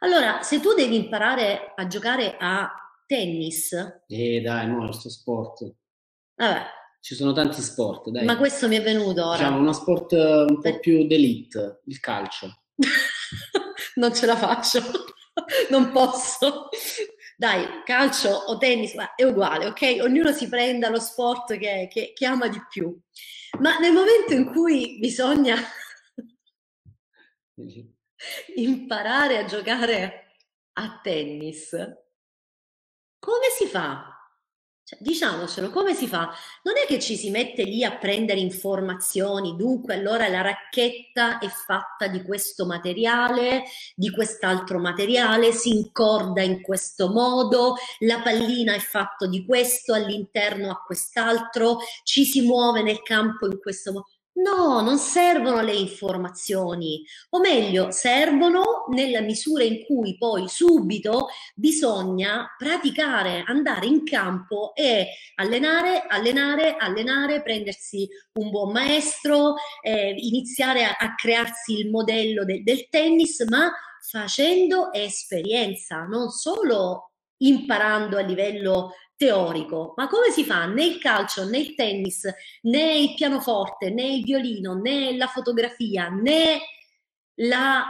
Allora, se tu devi imparare a giocare a tennis... Eh dai, no, questo sport. Vabbè, ci sono tanti sport, dai. Ma questo mi è venuto ora. Diciamo uno sport eh, un po' più d'elite, il calcio. non ce la faccio, non posso. Dai, calcio o tennis, ma è uguale, ok? Ognuno si prenda lo sport che, che, che ama di più. Ma nel momento in cui bisogna imparare a giocare a tennis, come si fa? Cioè, diciamocelo, come si fa? Non è che ci si mette lì a prendere informazioni, dunque allora la racchetta è fatta di questo materiale, di quest'altro materiale, si incorda in questo modo, la pallina è fatta di questo, all'interno a quest'altro, ci si muove nel campo in questo modo. No, non servono le informazioni, o meglio, servono nella misura in cui poi subito bisogna praticare, andare in campo e allenare, allenare, allenare, prendersi un buon maestro, eh, iniziare a, a, crearsi il modello de, del tennis, ma facendo esperienza, non solo imparando a livello teorico, ma come si fa né il calcio, né il tennis, né il pianoforte, né il violino, né la fotografia, né la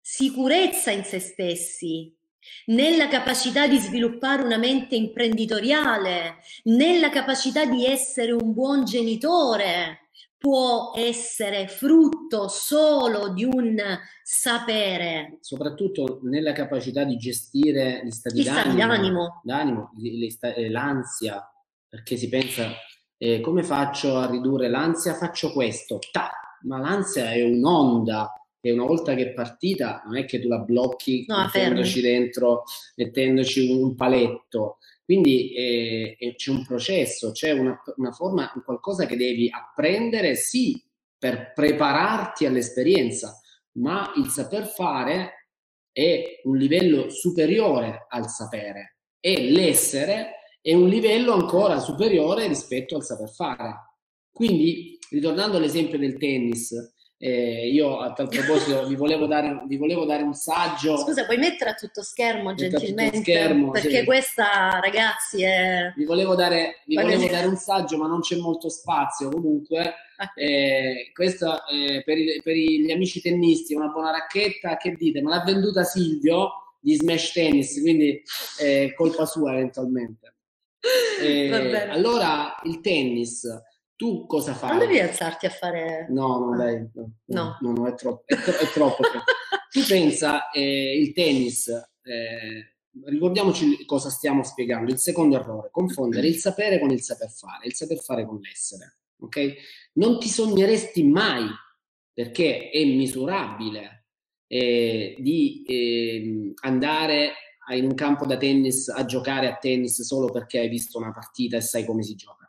sicurezza in se stessi, nella capacità di sviluppare una mente imprenditoriale, nella capacità di essere un buon genitore, può essere frutto solo di un sapere. Soprattutto nella capacità di gestire gli stati, gli stati d'animo, d'animo eh, l'ansia, perché si pensa eh, come faccio a ridurre l'ansia? Faccio questo, ta! ma l'ansia è un'onda e una volta che è partita non è che tu la blocchi no, mettendoci dentro, mettendoci un paletto, quindi eh, c'è un processo, c'è una, una forma, qualcosa che devi apprendere, sì, per prepararti all'esperienza, ma il saper fare è un livello superiore al sapere e l'essere è un livello ancora superiore rispetto al saper fare. Quindi, ritornando all'esempio del tennis, eh, io a tal proposito vi volevo, dare, vi volevo, dare, un saggio. Scusa, puoi mettere a tutto schermo gentilmente? Tutto schermo, perché sì. questa, ragazzi, è. Vi volevo, dare, vi volevo dare, un saggio, ma non c'è molto spazio. Comunque, ah. eh, questo eh, per, i, per, gli amici tennisti è una buona racchetta. Che dite? Me l'ha venduta Silvio di Smash Tennis, quindi è colpa sua eventualmente. Eh, allora, il tennis tu cosa fai? Non devi alzarti a fare... No, no, dai, no, no, no, no è troppo. È, tro- è troppo tu pensa, eh, il tennis, eh, ricordiamoci cosa stiamo spiegando, il secondo errore, confondere il sapere con il saper fare, il saper fare con l'essere, ok? Non ti sogneresti mai, perché è misurabile, eh, di ehm, andare in un campo da tennis a giocare a tennis solo perché hai visto una partita e sai come si gioca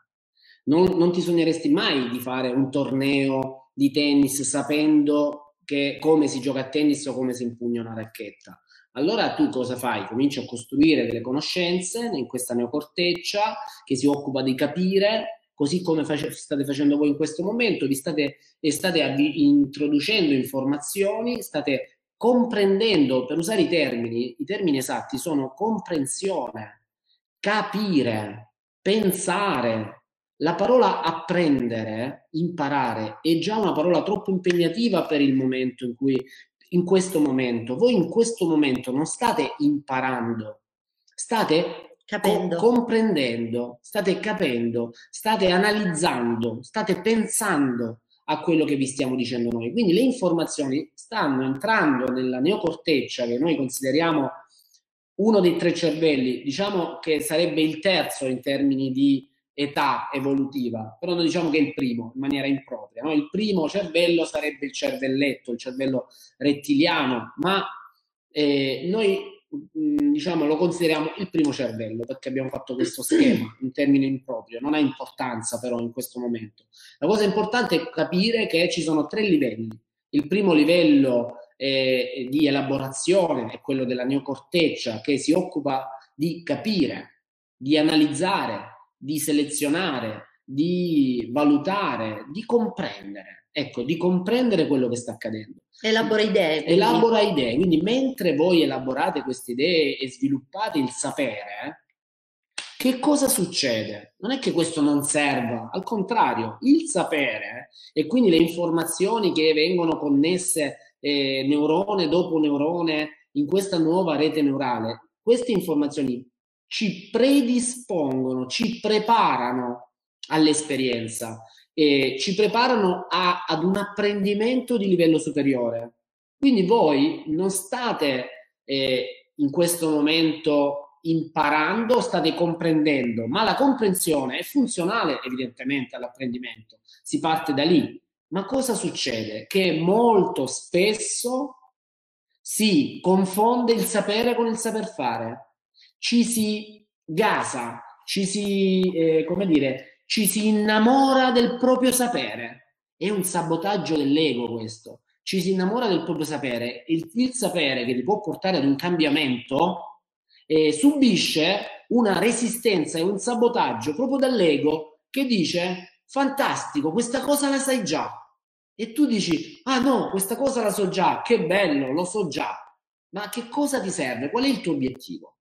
non, non ti sogneresti mai di fare un torneo di tennis sapendo che, come si gioca a tennis o come si impugna una racchetta. Allora tu cosa fai? Cominci a costruire delle conoscenze in questa neocorteccia che si occupa di capire, così come face- state facendo voi in questo momento, vi state, state avvi- introducendo informazioni, state comprendendo, per usare i termini, i termini esatti sono comprensione, capire, pensare, la parola apprendere, imparare, è già una parola troppo impegnativa per il momento in cui, in questo momento, voi in questo momento non state imparando, state capendo. Co- comprendendo, state capendo, state analizzando, state pensando a quello che vi stiamo dicendo noi. Quindi le informazioni stanno entrando nella neocorteccia che noi consideriamo uno dei tre cervelli, diciamo che sarebbe il terzo in termini di età evolutiva, però noi diciamo che è il primo in maniera impropria. No? Il primo cervello sarebbe il cervelletto, il cervello rettiliano, ma eh, noi mh, diciamo lo consideriamo il primo cervello perché abbiamo fatto questo schema in termini improprio, non ha importanza però in questo momento. La cosa importante è capire che ci sono tre livelli. Il primo livello eh, di elaborazione è quello della neocorteccia che si occupa di capire, di analizzare di selezionare, di valutare, di comprendere. Ecco, di comprendere quello che sta accadendo. Elabora idee. Quindi. Elabora idee. Quindi mentre voi elaborate queste idee e sviluppate il sapere, che cosa succede? Non è che questo non serva, al contrario, il sapere e quindi le informazioni che vengono connesse eh, neurone dopo neurone in questa nuova rete neurale, queste informazioni ci predispongono, ci preparano all'esperienza, e ci preparano a, ad un apprendimento di livello superiore. Quindi voi non state eh, in questo momento imparando, state comprendendo, ma la comprensione è funzionale evidentemente all'apprendimento, si parte da lì. Ma cosa succede? Che molto spesso si confonde il sapere con il saper fare ci si gasa, ci si, eh, come dire, ci si innamora del proprio sapere. È un sabotaggio dell'ego questo. Ci si innamora del proprio sapere. Il, il sapere che ti può portare ad un cambiamento eh, subisce una resistenza e un sabotaggio proprio dall'ego che dice fantastico, questa cosa la sai già. E tu dici, ah no, questa cosa la so già, che bello, lo so già. Ma che cosa ti serve? Qual è il tuo obiettivo?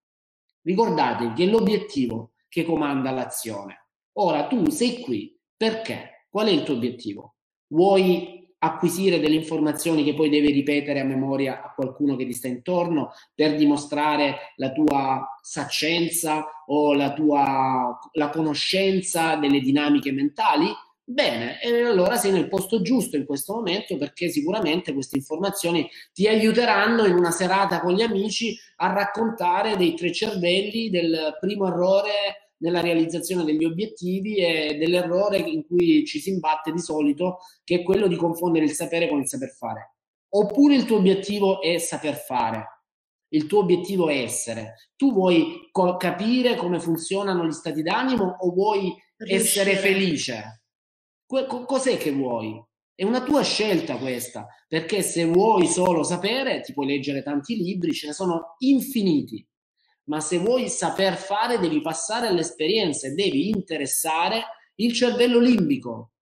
Ricordatevi che è l'obiettivo che comanda l'azione. Ora tu sei qui perché? Qual è il tuo obiettivo? Vuoi acquisire delle informazioni che poi devi ripetere a memoria a qualcuno che ti sta intorno per dimostrare la tua saccenza o la tua la conoscenza delle dinamiche mentali? Bene, e allora sei nel posto giusto in questo momento perché sicuramente queste informazioni ti aiuteranno in una serata con gli amici a raccontare dei tre cervelli del primo errore nella realizzazione degli obiettivi e dell'errore in cui ci si imbatte di solito, che è quello di confondere il sapere con il saper fare. Oppure il tuo obiettivo è saper fare, il tuo obiettivo è essere. Tu vuoi co- capire come funzionano gli stati d'animo o vuoi Riuscire. essere felice? Cos'è che vuoi? È una tua scelta questa, perché se vuoi solo sapere, ti puoi leggere tanti libri, ce ne sono infiniti, ma se vuoi saper fare devi passare all'esperienza e devi interessare il cervello limbico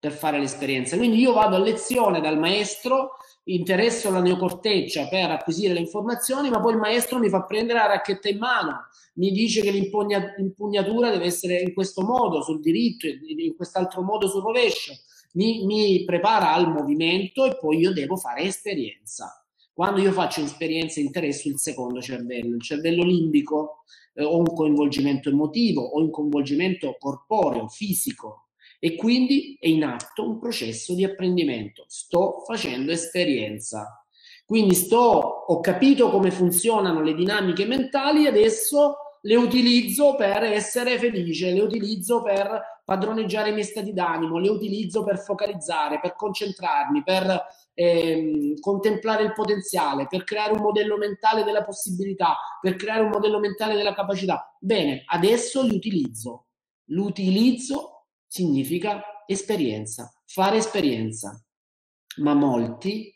per fare l'esperienza. Quindi io vado a lezione dal maestro, interesso la neocorteccia per acquisire le informazioni, ma poi il maestro mi fa prendere la racchetta in mano, mi dice che l'impugnatura deve essere in questo modo sul diritto, in quest'altro modo sul rovescio, mi, mi prepara al movimento e poi io devo fare esperienza. Quando io faccio esperienza interesso il secondo cervello, il cervello limbico, eh, ho un coinvolgimento emotivo, ho un coinvolgimento corporeo, fisico, e quindi è in atto un processo di apprendimento. Sto facendo esperienza. Quindi sto, ho capito come funzionano le dinamiche mentali, adesso le utilizzo per essere felice, le utilizzo per padroneggiare i miei stati d'animo, le utilizzo per focalizzare, per concentrarmi, per ehm, contemplare il potenziale, per creare un modello mentale della possibilità, per creare un modello mentale della capacità. Bene, adesso li utilizzo. L'utilizzo significa esperienza, fare esperienza. Ma molti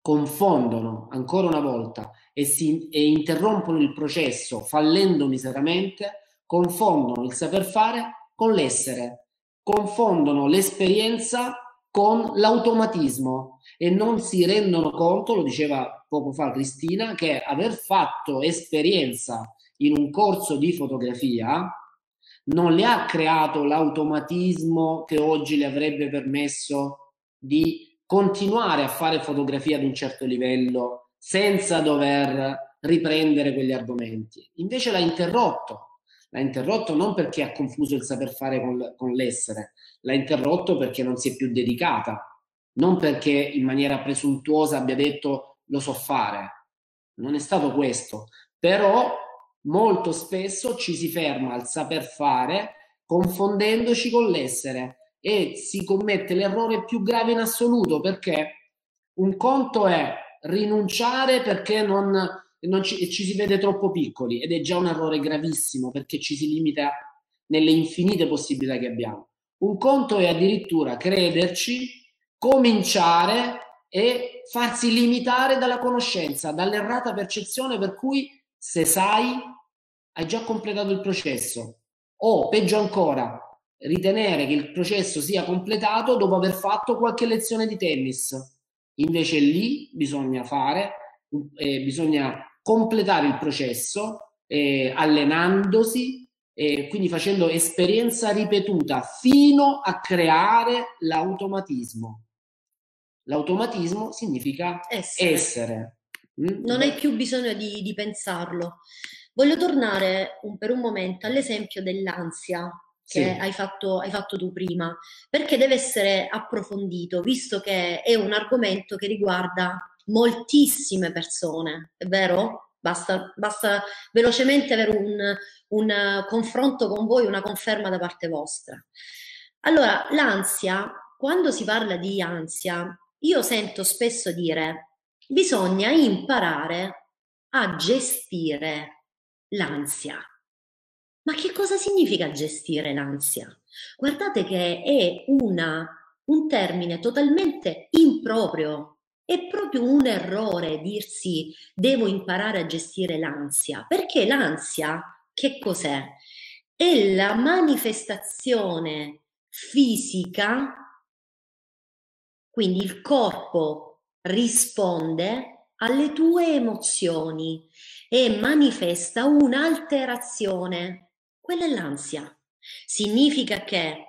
confondono ancora una volta e, si, e interrompono il processo fallendo miseramente, confondono il saper fare con l'essere, confondono l'esperienza con l'automatismo e non si rendono conto, lo diceva poco fa Cristina, che aver fatto esperienza in un corso di fotografia non le ha creato l'automatismo che oggi le avrebbe permesso di continuare a fare fotografia ad un certo livello senza dover riprendere quegli argomenti. Invece l'ha interrotto, L'ha interrotto non perché ha confuso il saper fare con, con l'essere, l'ha interrotto perché non si è più dedicata, non perché in maniera presuntuosa abbia detto lo so fare. Non è stato questo, però molto spesso ci si ferma al saper fare confondendoci con l'essere e si commette l'errore più grave in assoluto perché un conto è rinunciare perché non, non ci, ci si vede troppo piccoli ed è già un errore gravissimo perché ci si limita nelle infinite possibilità che abbiamo. Un conto è addirittura crederci, cominciare e farsi limitare dalla conoscenza, dall'errata percezione per cui se sai hai già completato il processo o peggio ancora ritenere che il processo sia completato dopo aver fatto qualche lezione di tennis. Invece lì bisogna fare, eh, bisogna completare il processo eh, allenandosi e quindi facendo esperienza ripetuta fino a creare l'automatismo. L'automatismo significa essere. essere. Mm? Non hai più bisogno di, di pensarlo. Voglio tornare un, per un momento all'esempio dell'ansia che sì. hai, fatto, hai fatto tu prima, perché deve essere approfondito, visto che è un argomento che riguarda moltissime persone, è vero? Basta, basta velocemente avere un, un confronto con voi, una conferma da parte vostra. Allora, l'ansia, quando si parla di ansia, io sento spesso dire bisogna imparare a gestire l'ansia. Ma che cosa significa gestire l'ansia? Guardate che è una, un termine totalmente improprio. È proprio un errore dirsi devo imparare a gestire l'ansia, perché l'ansia che cos'è? È la manifestazione fisica quindi il corpo risponde alle tue emozioni e manifesta un'alterazione. Quella è l'ansia. Significa che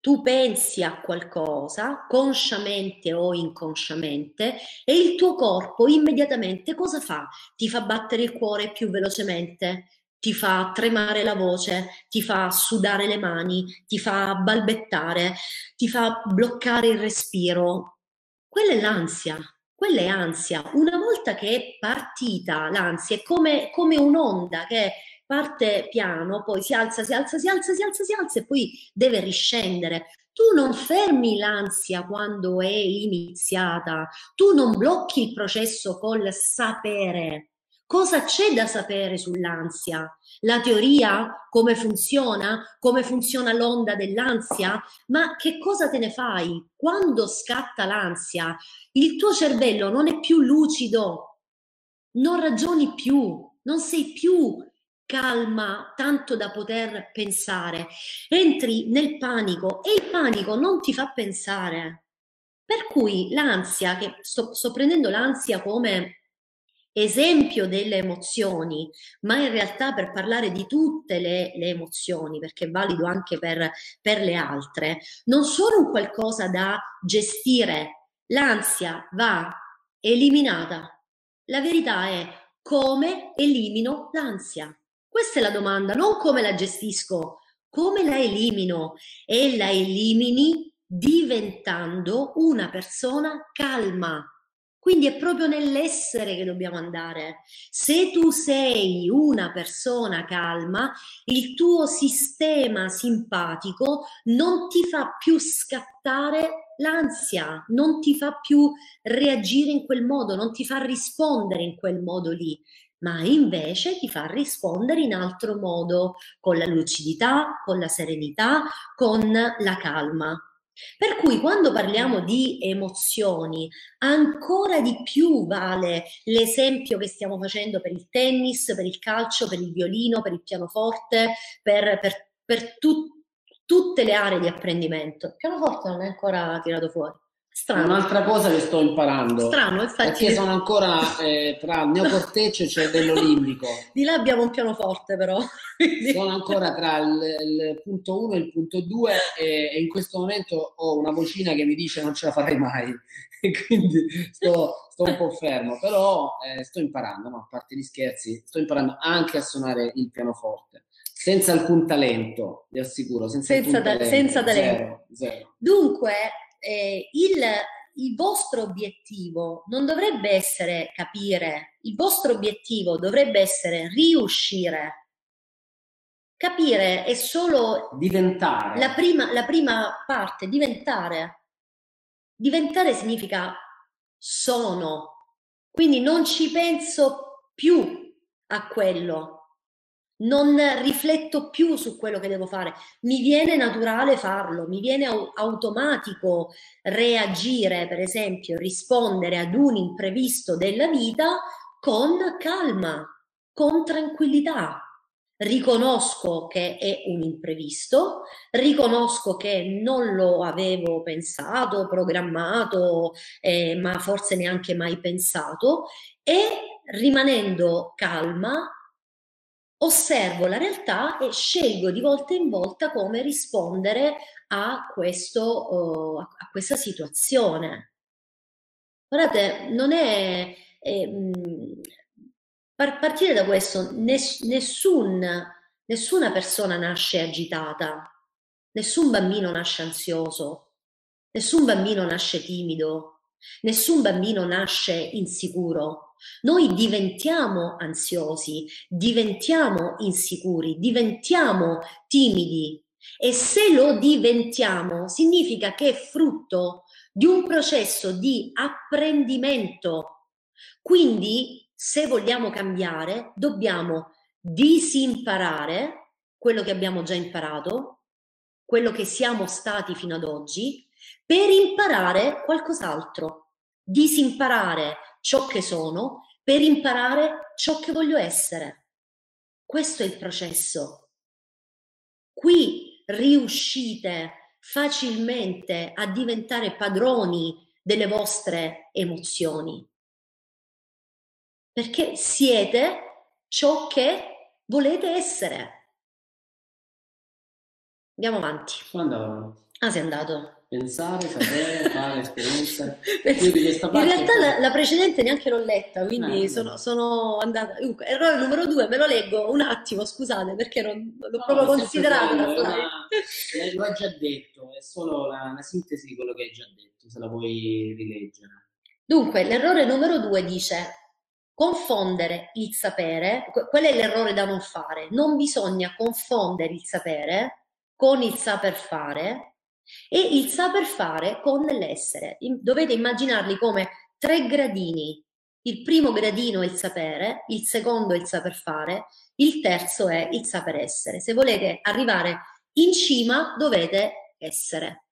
tu pensi a qualcosa, consciamente o inconsciamente, e il tuo corpo immediatamente cosa fa? Ti fa battere il cuore più velocemente, ti fa tremare la voce, ti fa sudare le mani, ti fa balbettare, ti fa bloccare il respiro. Quella è l'ansia, quella è ansia. Una volta che è partita l'ansia, è come, come un'onda che parte piano, poi si alza, si alza, si alza, si alza, si alza e poi deve riscendere. Tu non fermi l'ansia quando è iniziata, tu non blocchi il processo col sapere, Cosa c'è da sapere sull'ansia? La teoria? Come funziona? Come funziona l'onda dell'ansia? Ma che cosa te ne fai? Quando scatta l'ansia, il tuo cervello non è più lucido, non ragioni più, non sei più calma tanto da poter pensare. Entri nel panico e il panico non ti fa pensare. Per cui l'ansia, che sto, sto prendendo l'ansia come esempio delle emozioni, ma in realtà per parlare di tutte le, le emozioni, perché è valido anche per, per le altre, non sono un qualcosa da gestire. L'ansia va eliminata. La verità è come elimino l'ansia. Questa è la domanda, non come la gestisco, come la elimino e la elimini diventando una persona calma, quindi è proprio nell'essere che dobbiamo andare. Se tu sei una persona calma, il tuo sistema simpatico non ti fa più scattare l'ansia, non ti fa più reagire in quel modo, non ti fa rispondere in quel modo lì ma invece ti fa rispondere in altro modo, con la lucidità, con la serenità, con la calma. Per cui quando parliamo di emozioni, ancora di più vale l'esempio che stiamo facendo per il tennis, per il calcio, per il violino, per il pianoforte, per, per, per tu, tutte le aree di apprendimento. Il pianoforte non è ancora tirato fuori. Strano. Un'altra cosa che sto imparando. Strano, infatti. Perché sono ancora eh, tra il neocorteccio e c'è dell'olimpico. Di là abbiamo un pianoforte però. sono ancora tra il, il punto 1 e il punto 2 e, e, in questo momento ho una vocina che mi dice non ce la farai mai. E quindi sto, sto un po' fermo, però eh, sto imparando, no? a parte gli scherzi, sto imparando anche a suonare il pianoforte Senza alcun talento, vi assicuro, senza, senza, ta- talento. senza talento. Zero, zero. Dunque, eh, il, il vostro obiettivo non dovrebbe essere capire, il vostro obiettivo dovrebbe essere riuscire. Capire è solo diventare. La prima, la prima parte, diventare. Diventare significa sono, quindi non ci penso più a quello, non rifletto più su quello che devo fare, mi viene naturale farlo, mi viene automatico reagire, per esempio, rispondere ad un imprevisto della vita con calma, con tranquillità. Riconosco che è un imprevisto, riconosco che non lo avevo pensato, programmato, eh, ma forse neanche mai pensato e rimanendo calma osservo la realtà e scelgo di volta in volta come rispondere a, questo, a questa situazione. Guardate, non è... Eh, par- partire da questo, ness- nessun, nessuna persona nasce agitata, nessun bambino nasce ansioso, nessun bambino nasce timido, nessun bambino nasce insicuro. Noi diventiamo ansiosi, diventiamo insicuri, diventiamo timidi e se lo diventiamo significa che è frutto di un processo di apprendimento. Quindi, se vogliamo cambiare, dobbiamo disimparare quello che abbiamo già imparato, quello che siamo stati fino ad oggi, per imparare qualcos'altro. Disimparare ciò che sono per imparare ciò che voglio essere. Questo è il processo. Qui riuscite facilmente a diventare padroni delle vostre emozioni, perché siete ciò che volete essere. Andiamo avanti. Sono Ah, sei andato pensare, sapere, fare esperienza. In realtà la, la, precedente neanche l'ho letta, quindi ah, sono, sono, andata. Dunque, errore numero due, me lo leggo un attimo, scusate, perché non, l'ho no, proprio considerato. Quello, eh, l'ho già detto, è solo la, la sintesi di quello che hai già detto, se la vuoi rileggere. Dunque, l'errore numero due dice confondere il sapere, qual è l'errore da non fare? Non bisogna confondere il sapere con il saper fare e il saper fare con l'essere. Dovete immaginarli come tre gradini. Il primo gradino è il sapere, il secondo è il saper fare, il terzo è il saper essere. Se volete arrivare in cima dovete essere,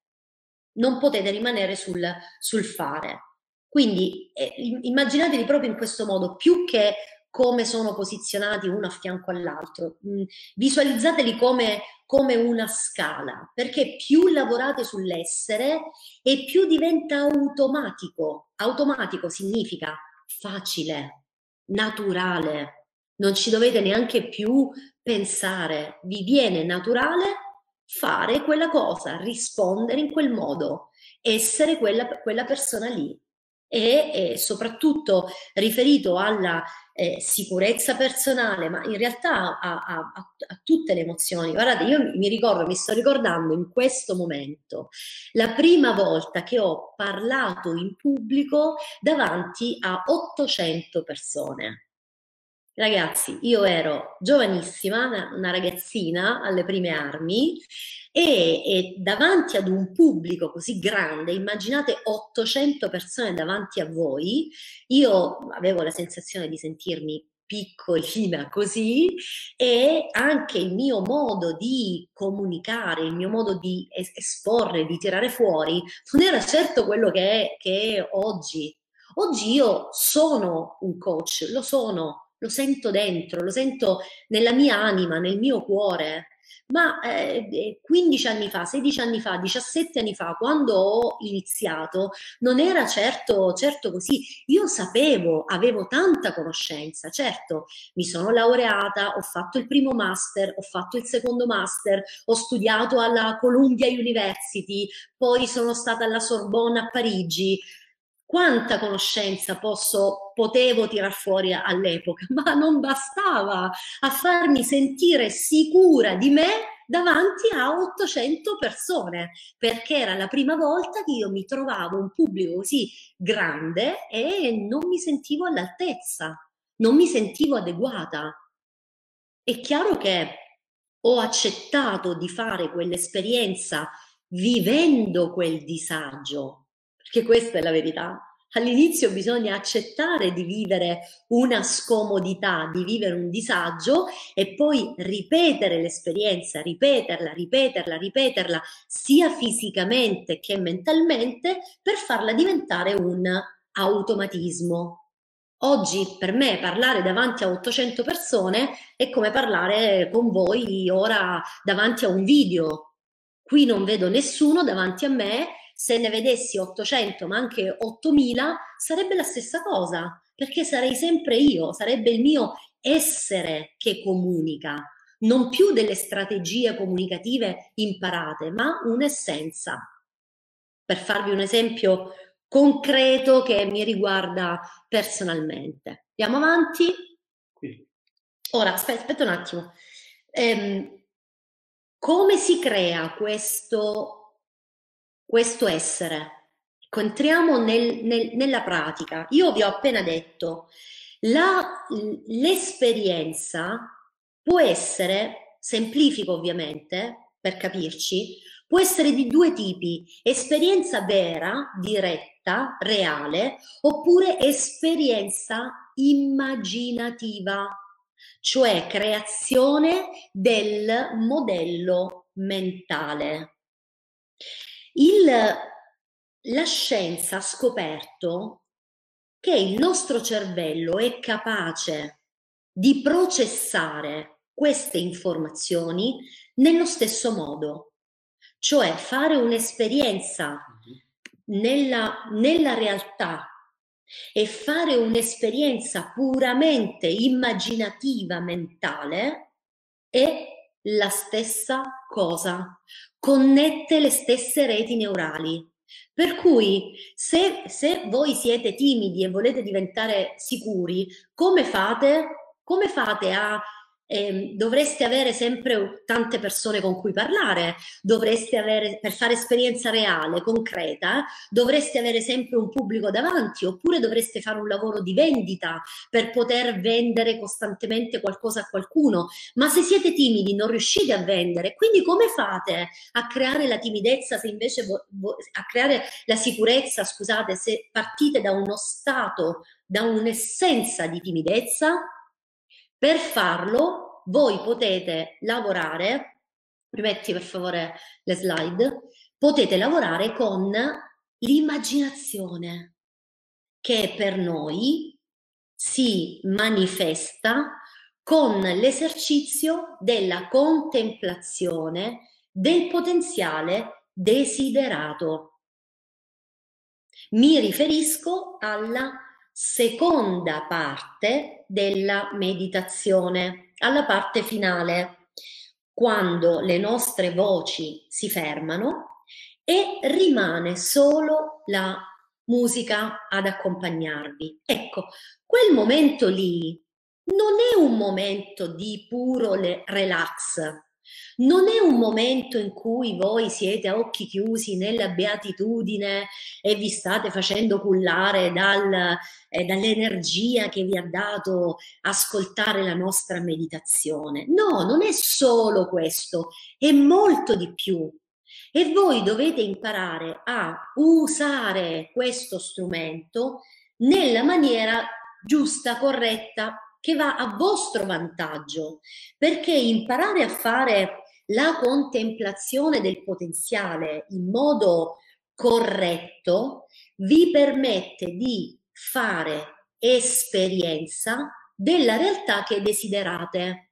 non potete rimanere sul, sul fare. Quindi eh, immaginatevi proprio in questo modo, più che come sono posizionati uno a fianco all'altro. Mm, visualizzateli come, come una scala, perché più lavorate sull'essere e più diventa automatico. Automatico significa facile, naturale, non ci dovete neanche più pensare, vi viene naturale fare quella cosa, rispondere in quel modo, essere quella, quella persona lì e, e soprattutto riferito alla eh, sicurezza personale, ma in realtà a, a, a, tutte le emozioni. Guardate, io mi ricordo, mi sto ricordando in questo momento la prima volta che ho parlato in pubblico davanti a 800 persone. Ragazzi, io ero giovanissima, una, ragazzina alle prime armi e, e, davanti ad un pubblico così grande, immaginate 800 persone davanti a voi, io avevo la sensazione di sentirmi piccolina così e anche il mio modo di comunicare, il mio modo di esporre, di tirare fuori, non era certo quello che è, che è oggi. Oggi io sono un coach, lo sono, lo sento dentro, lo sento nella mia anima, nel mio cuore. Ma eh, 15 anni fa, 16 anni fa, 17 anni fa, quando ho iniziato, non era certo, certo così. Io sapevo, avevo tanta conoscenza, certo, mi sono laureata, ho fatto il primo master, ho fatto il secondo master, ho studiato alla Columbia University, poi sono stata alla Sorbonne a Parigi, quanta conoscenza posso, potevo tirar fuori all'epoca, ma non bastava a farmi sentire sicura di me davanti a 800 persone, perché era la prima volta che io mi trovavo un pubblico così grande e non mi sentivo all'altezza, non mi sentivo adeguata. È chiaro che ho accettato di fare quell'esperienza vivendo quel disagio, che questa è la verità. All'inizio bisogna accettare di vivere una scomodità, di vivere un disagio e poi ripetere l'esperienza, ripeterla, ripeterla, ripeterla, sia fisicamente che mentalmente, per farla diventare un automatismo. Oggi per me parlare davanti a 800 persone è come parlare con voi ora davanti a un video. Qui non vedo nessuno davanti a me se ne vedessi 800 ma anche 8000 sarebbe la stessa cosa, perché sarei sempre io, sarebbe il mio essere che comunica, non più delle strategie comunicative imparate, ma un'essenza. Per farvi un esempio concreto che mi riguarda personalmente. Andiamo avanti. Ora, aspetta, aspetta un attimo. Ehm, come si crea questo questo essere. Entriamo nel, nel, nella pratica. Io vi ho appena detto, la, l'esperienza può essere, semplifico ovviamente, per capirci, può essere di due tipi, esperienza vera, diretta, reale, oppure esperienza immaginativa, cioè creazione del modello mentale. Il, la scienza ha scoperto che il nostro cervello è capace di processare queste informazioni nello stesso modo, cioè fare un'esperienza nella, nella realtà e fare un'esperienza puramente immaginativa mentale è la stessa cosa, connette le stesse reti neurali. Per cui se, se voi siete timidi e volete diventare sicuri, come fate? Come fate a eh, dovreste avere sempre tante persone con cui parlare, dovreste avere, per fare esperienza reale, concreta, dovreste avere sempre un pubblico davanti, oppure dovreste fare un lavoro di vendita per poter vendere costantemente qualcosa a qualcuno. Ma se siete timidi, non riuscite a vendere, quindi come fate a creare la timidezza se invece vo- vo- a creare la sicurezza, scusate, se partite da uno stato, da un'essenza di timidezza? Per farlo voi potete lavorare, rimetti per favore le slide, potete lavorare con l'immaginazione che per noi si manifesta con l'esercizio della contemplazione del potenziale desiderato. Mi riferisco alla seconda parte della meditazione, alla parte finale, quando le nostre voci si fermano e rimane solo la musica ad accompagnarvi. Ecco, quel momento lì non è un momento di puro relax, non è un momento in cui voi siete a occhi chiusi nella beatitudine e vi state facendo cullare dal, eh, dall'energia che vi ha dato ascoltare la nostra meditazione. No, non è solo questo, è molto di più. E voi dovete imparare a usare questo strumento nella maniera giusta, corretta, che va a vostro vantaggio, perché imparare a fare la contemplazione del potenziale in modo corretto vi permette di fare esperienza della realtà che desiderate.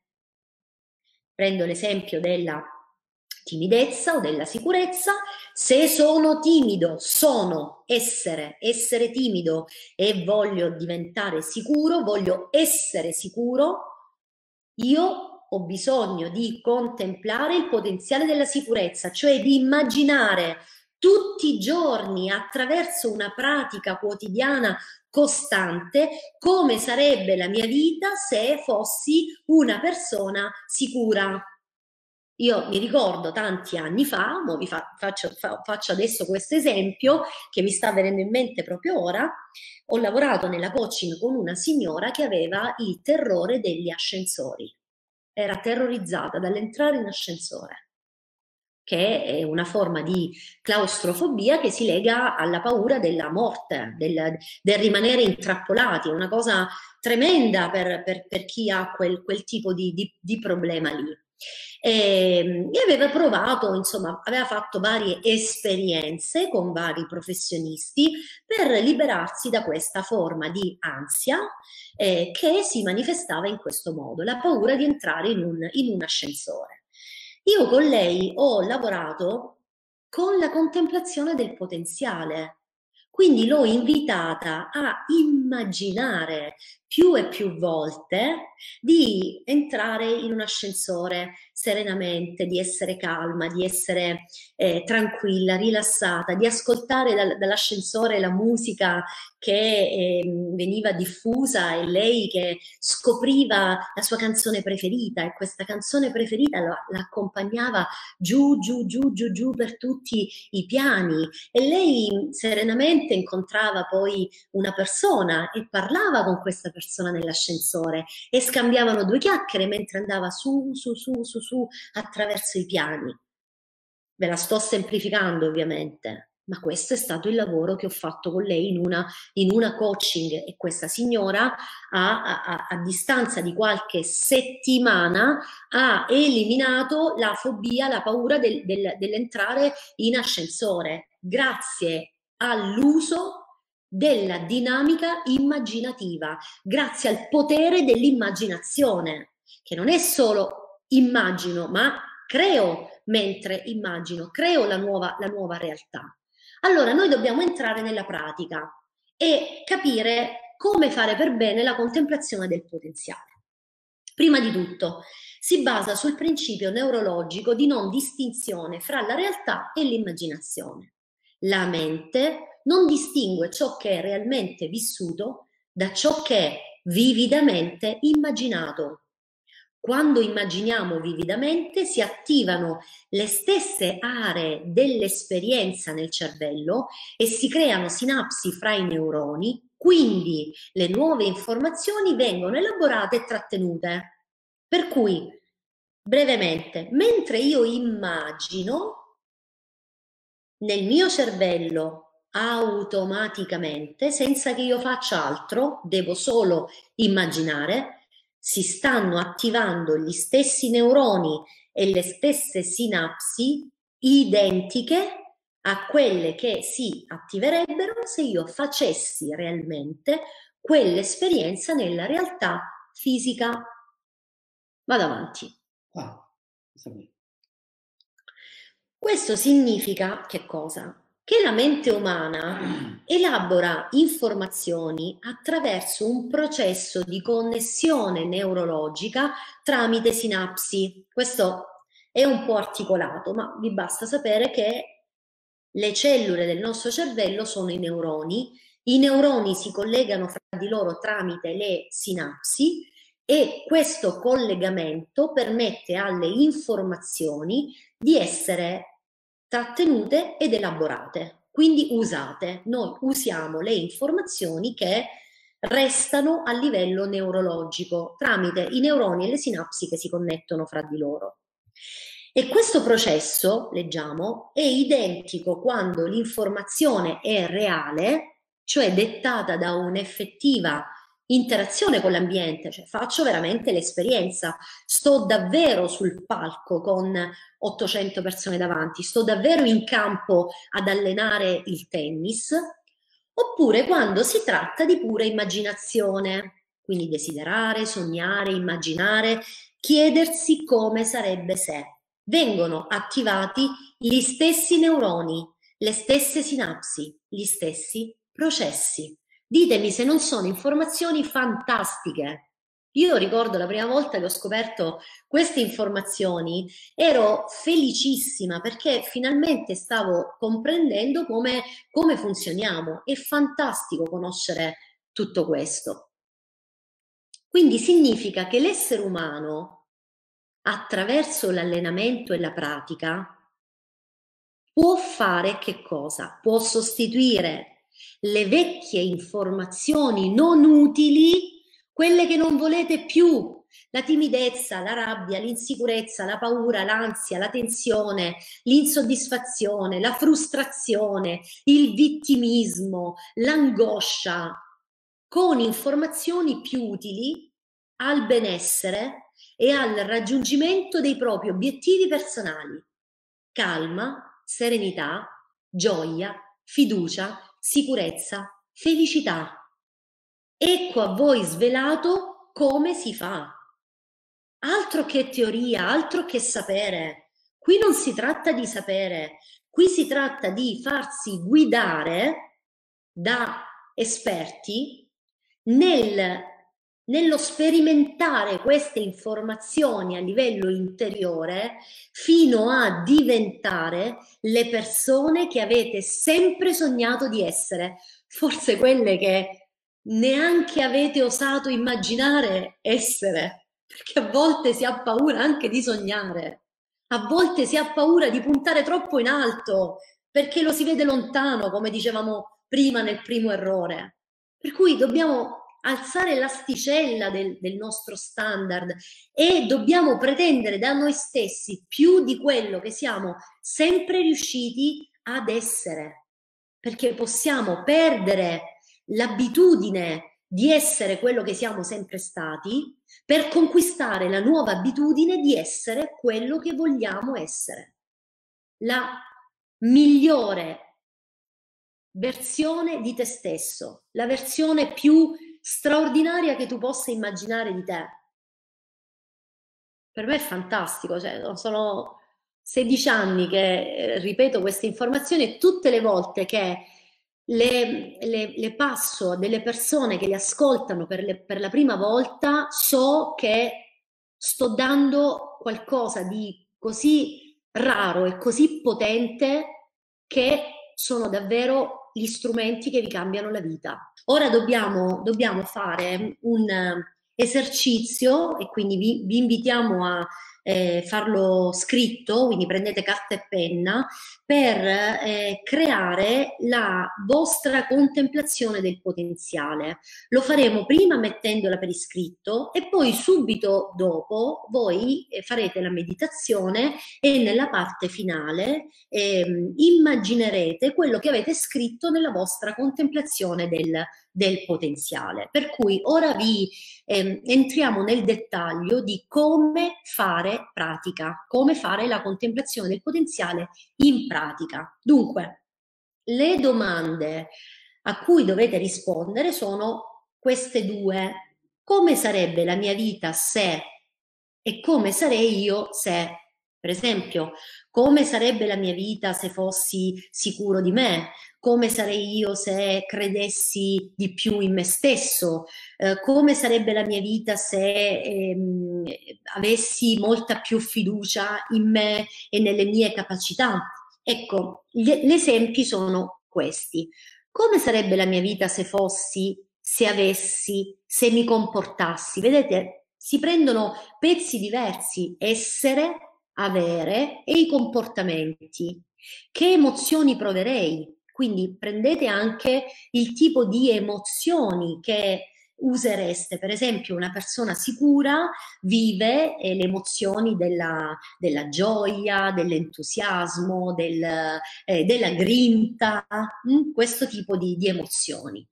Prendo l'esempio della timidezza o della sicurezza. Se sono timido, sono essere, essere timido e voglio diventare sicuro, voglio essere sicuro, io ho bisogno di contemplare il potenziale della sicurezza, cioè di immaginare tutti i giorni attraverso una pratica quotidiana costante come sarebbe la mia vita se fossi una persona sicura. Io mi ricordo tanti anni fa, vi fa, faccio, fa, faccio adesso questo esempio che mi sta venendo in mente proprio ora, ho lavorato nella coaching con una signora che aveva il terrore degli ascensori, era terrorizzata dall'entrare in ascensore che è una forma di claustrofobia che si lega alla paura della morte, del, del rimanere intrappolati, è una cosa tremenda per, per, per chi ha quel, quel tipo di, di, di problema lì. E, ehm, e, aveva provato, insomma, aveva fatto varie esperienze con vari professionisti per liberarsi da questa forma di ansia eh, che si manifestava in questo modo, la paura di entrare in un, in un ascensore. Io con lei ho lavorato con la contemplazione del potenziale, quindi l'ho invitata a immaginare più e più volte di entrare in un ascensore serenamente, di essere calma, di essere eh, tranquilla, rilassata, di ascoltare dal, dall'ascensore la musica che eh, veniva diffusa e lei che scopriva la sua canzone preferita. E questa canzone preferita l'accompagnava giù, giù, giù, giù, giù per tutti i piani. E lei serenamente incontrava poi una persona e parlava con questa persona nell'ascensore e scambiavano due chiacchiere mentre andava su, su, su, su, su attraverso i piani. Ve la sto semplificando ovviamente, ma questo è stato il lavoro che ho fatto con lei in una, in una coaching e questa signora ha, a, a, distanza di qualche settimana ha eliminato la fobia, la paura del, del, dell'entrare in ascensore grazie all'uso della dinamica immaginativa, grazie al potere dell'immaginazione, che non è solo immagino, ma creo mentre immagino, creo la nuova, la nuova realtà. Allora noi dobbiamo entrare nella pratica e capire come fare per bene la contemplazione del potenziale. Prima di tutto, si basa sul principio neurologico di non distinzione fra la realtà e l'immaginazione. La mente non distingue ciò che è realmente vissuto da ciò che è vividamente immaginato. Quando immaginiamo vividamente si attivano le stesse aree dell'esperienza nel cervello e si creano sinapsi fra i neuroni, quindi le nuove informazioni vengono elaborate e trattenute. Per cui, brevemente, mentre io immagino, nel mio cervello automaticamente, senza che io faccia altro, devo solo immaginare, si stanno attivando gli stessi neuroni e le stesse sinapsi identiche a quelle che si attiverebbero se io facessi realmente quell'esperienza nella realtà fisica. Vado avanti. Questo significa che cosa? Che la mente umana elabora informazioni attraverso un processo di connessione neurologica tramite sinapsi. Questo è un po' articolato, ma vi basta sapere che le cellule del nostro cervello sono i neuroni, i neuroni si collegano fra di loro tramite le sinapsi e questo collegamento permette alle informazioni di essere trattenute ed elaborate, quindi usate. Noi usiamo le informazioni che restano a livello neurologico tramite i neuroni e le sinapsi che si connettono fra di loro. E questo processo, leggiamo, è identico quando l'informazione è reale, cioè dettata da un'effettiva interazione con l'ambiente, cioè faccio veramente l'esperienza, sto davvero sul palco con 800 persone davanti, sto davvero in campo ad allenare il tennis, oppure quando si tratta di pura immaginazione, quindi desiderare, sognare, immaginare, chiedersi come sarebbe se. Vengono attivati gli stessi neuroni, le stesse sinapsi, gli stessi processi. Ditemi se non sono informazioni fantastiche. Io ricordo la prima volta che ho scoperto queste informazioni, ero felicissima perché finalmente stavo comprendendo come, come funzioniamo. È fantastico conoscere tutto questo. Quindi significa che l'essere umano, attraverso l'allenamento e la pratica, può fare che cosa? Può sostituire le vecchie informazioni non utili, quelle che non volete più, la timidezza, la rabbia, l'insicurezza, la paura, l'ansia, la tensione, l'insoddisfazione, la frustrazione, il vittimismo, l'angoscia, con informazioni più utili al benessere e al raggiungimento dei propri obiettivi personali. Calma, serenità, gioia, fiducia, sicurezza, felicità. Ecco a voi svelato come si fa. Altro che teoria, altro che sapere. Qui non si tratta di sapere, qui si tratta di farsi guidare da esperti nel nello sperimentare queste informazioni a livello interiore fino a diventare le persone che avete sempre sognato di essere, forse quelle che neanche avete osato immaginare essere, perché a volte si ha paura anche di sognare, a volte si ha paura di puntare troppo in alto perché lo si vede lontano, come dicevamo prima nel primo errore. Per cui dobbiamo alzare l'asticella del, del nostro standard e dobbiamo pretendere da noi stessi più di quello che siamo sempre riusciti ad essere, perché possiamo perdere l'abitudine di essere quello che siamo sempre stati per conquistare la nuova abitudine di essere quello che vogliamo essere. La migliore versione di te stesso, la versione più straordinaria che tu possa immaginare di te. Per me è fantastico, cioè, sono 16 anni che eh, ripeto queste informazioni e tutte le volte che le, le, le passo a delle persone che le ascoltano per, le, per la prima volta, so che sto dando qualcosa di così raro e così potente che sono davvero gli strumenti che vi cambiano la vita. Ora dobbiamo, dobbiamo fare un esercizio e quindi vi, vi invitiamo a eh, farlo scritto, quindi prendete carta e penna, per eh, creare la vostra contemplazione del potenziale. Lo faremo prima mettendola per iscritto e poi subito dopo voi eh, farete la meditazione e nella parte finale eh, immaginerete quello che avete scritto nella vostra contemplazione del, del potenziale. Per cui ora vi eh, entriamo nel dettaglio di come fare pratica, come fare la contemplazione del potenziale in pratica. Dunque, le domande a cui dovete rispondere sono queste due. Come sarebbe la mia vita se e come sarei io se per esempio, come sarebbe la mia vita se fossi sicuro di me? Come sarei io se credessi di più in me stesso? Eh, come sarebbe la mia vita se ehm, avessi molta più fiducia in me e nelle mie capacità? Ecco, gli, gli esempi sono questi. Come sarebbe la mia vita se fossi, se avessi, se mi comportassi? Vedete, si prendono pezzi diversi, essere, avere e i comportamenti. Che emozioni proverei? Quindi prendete anche il tipo di emozioni che usereste. Per esempio, una persona sicura vive eh, le emozioni della, della gioia, dell'entusiasmo, del, eh, della grinta, mh? Mm, questo tipo di, di emozioni.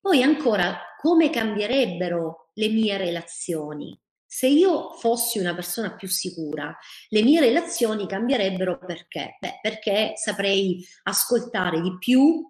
Poi ancora, come cambierebbero le mie relazioni? Se io fossi una persona più sicura, le mie relazioni cambierebbero perché? Beh, perché saprei ascoltare di più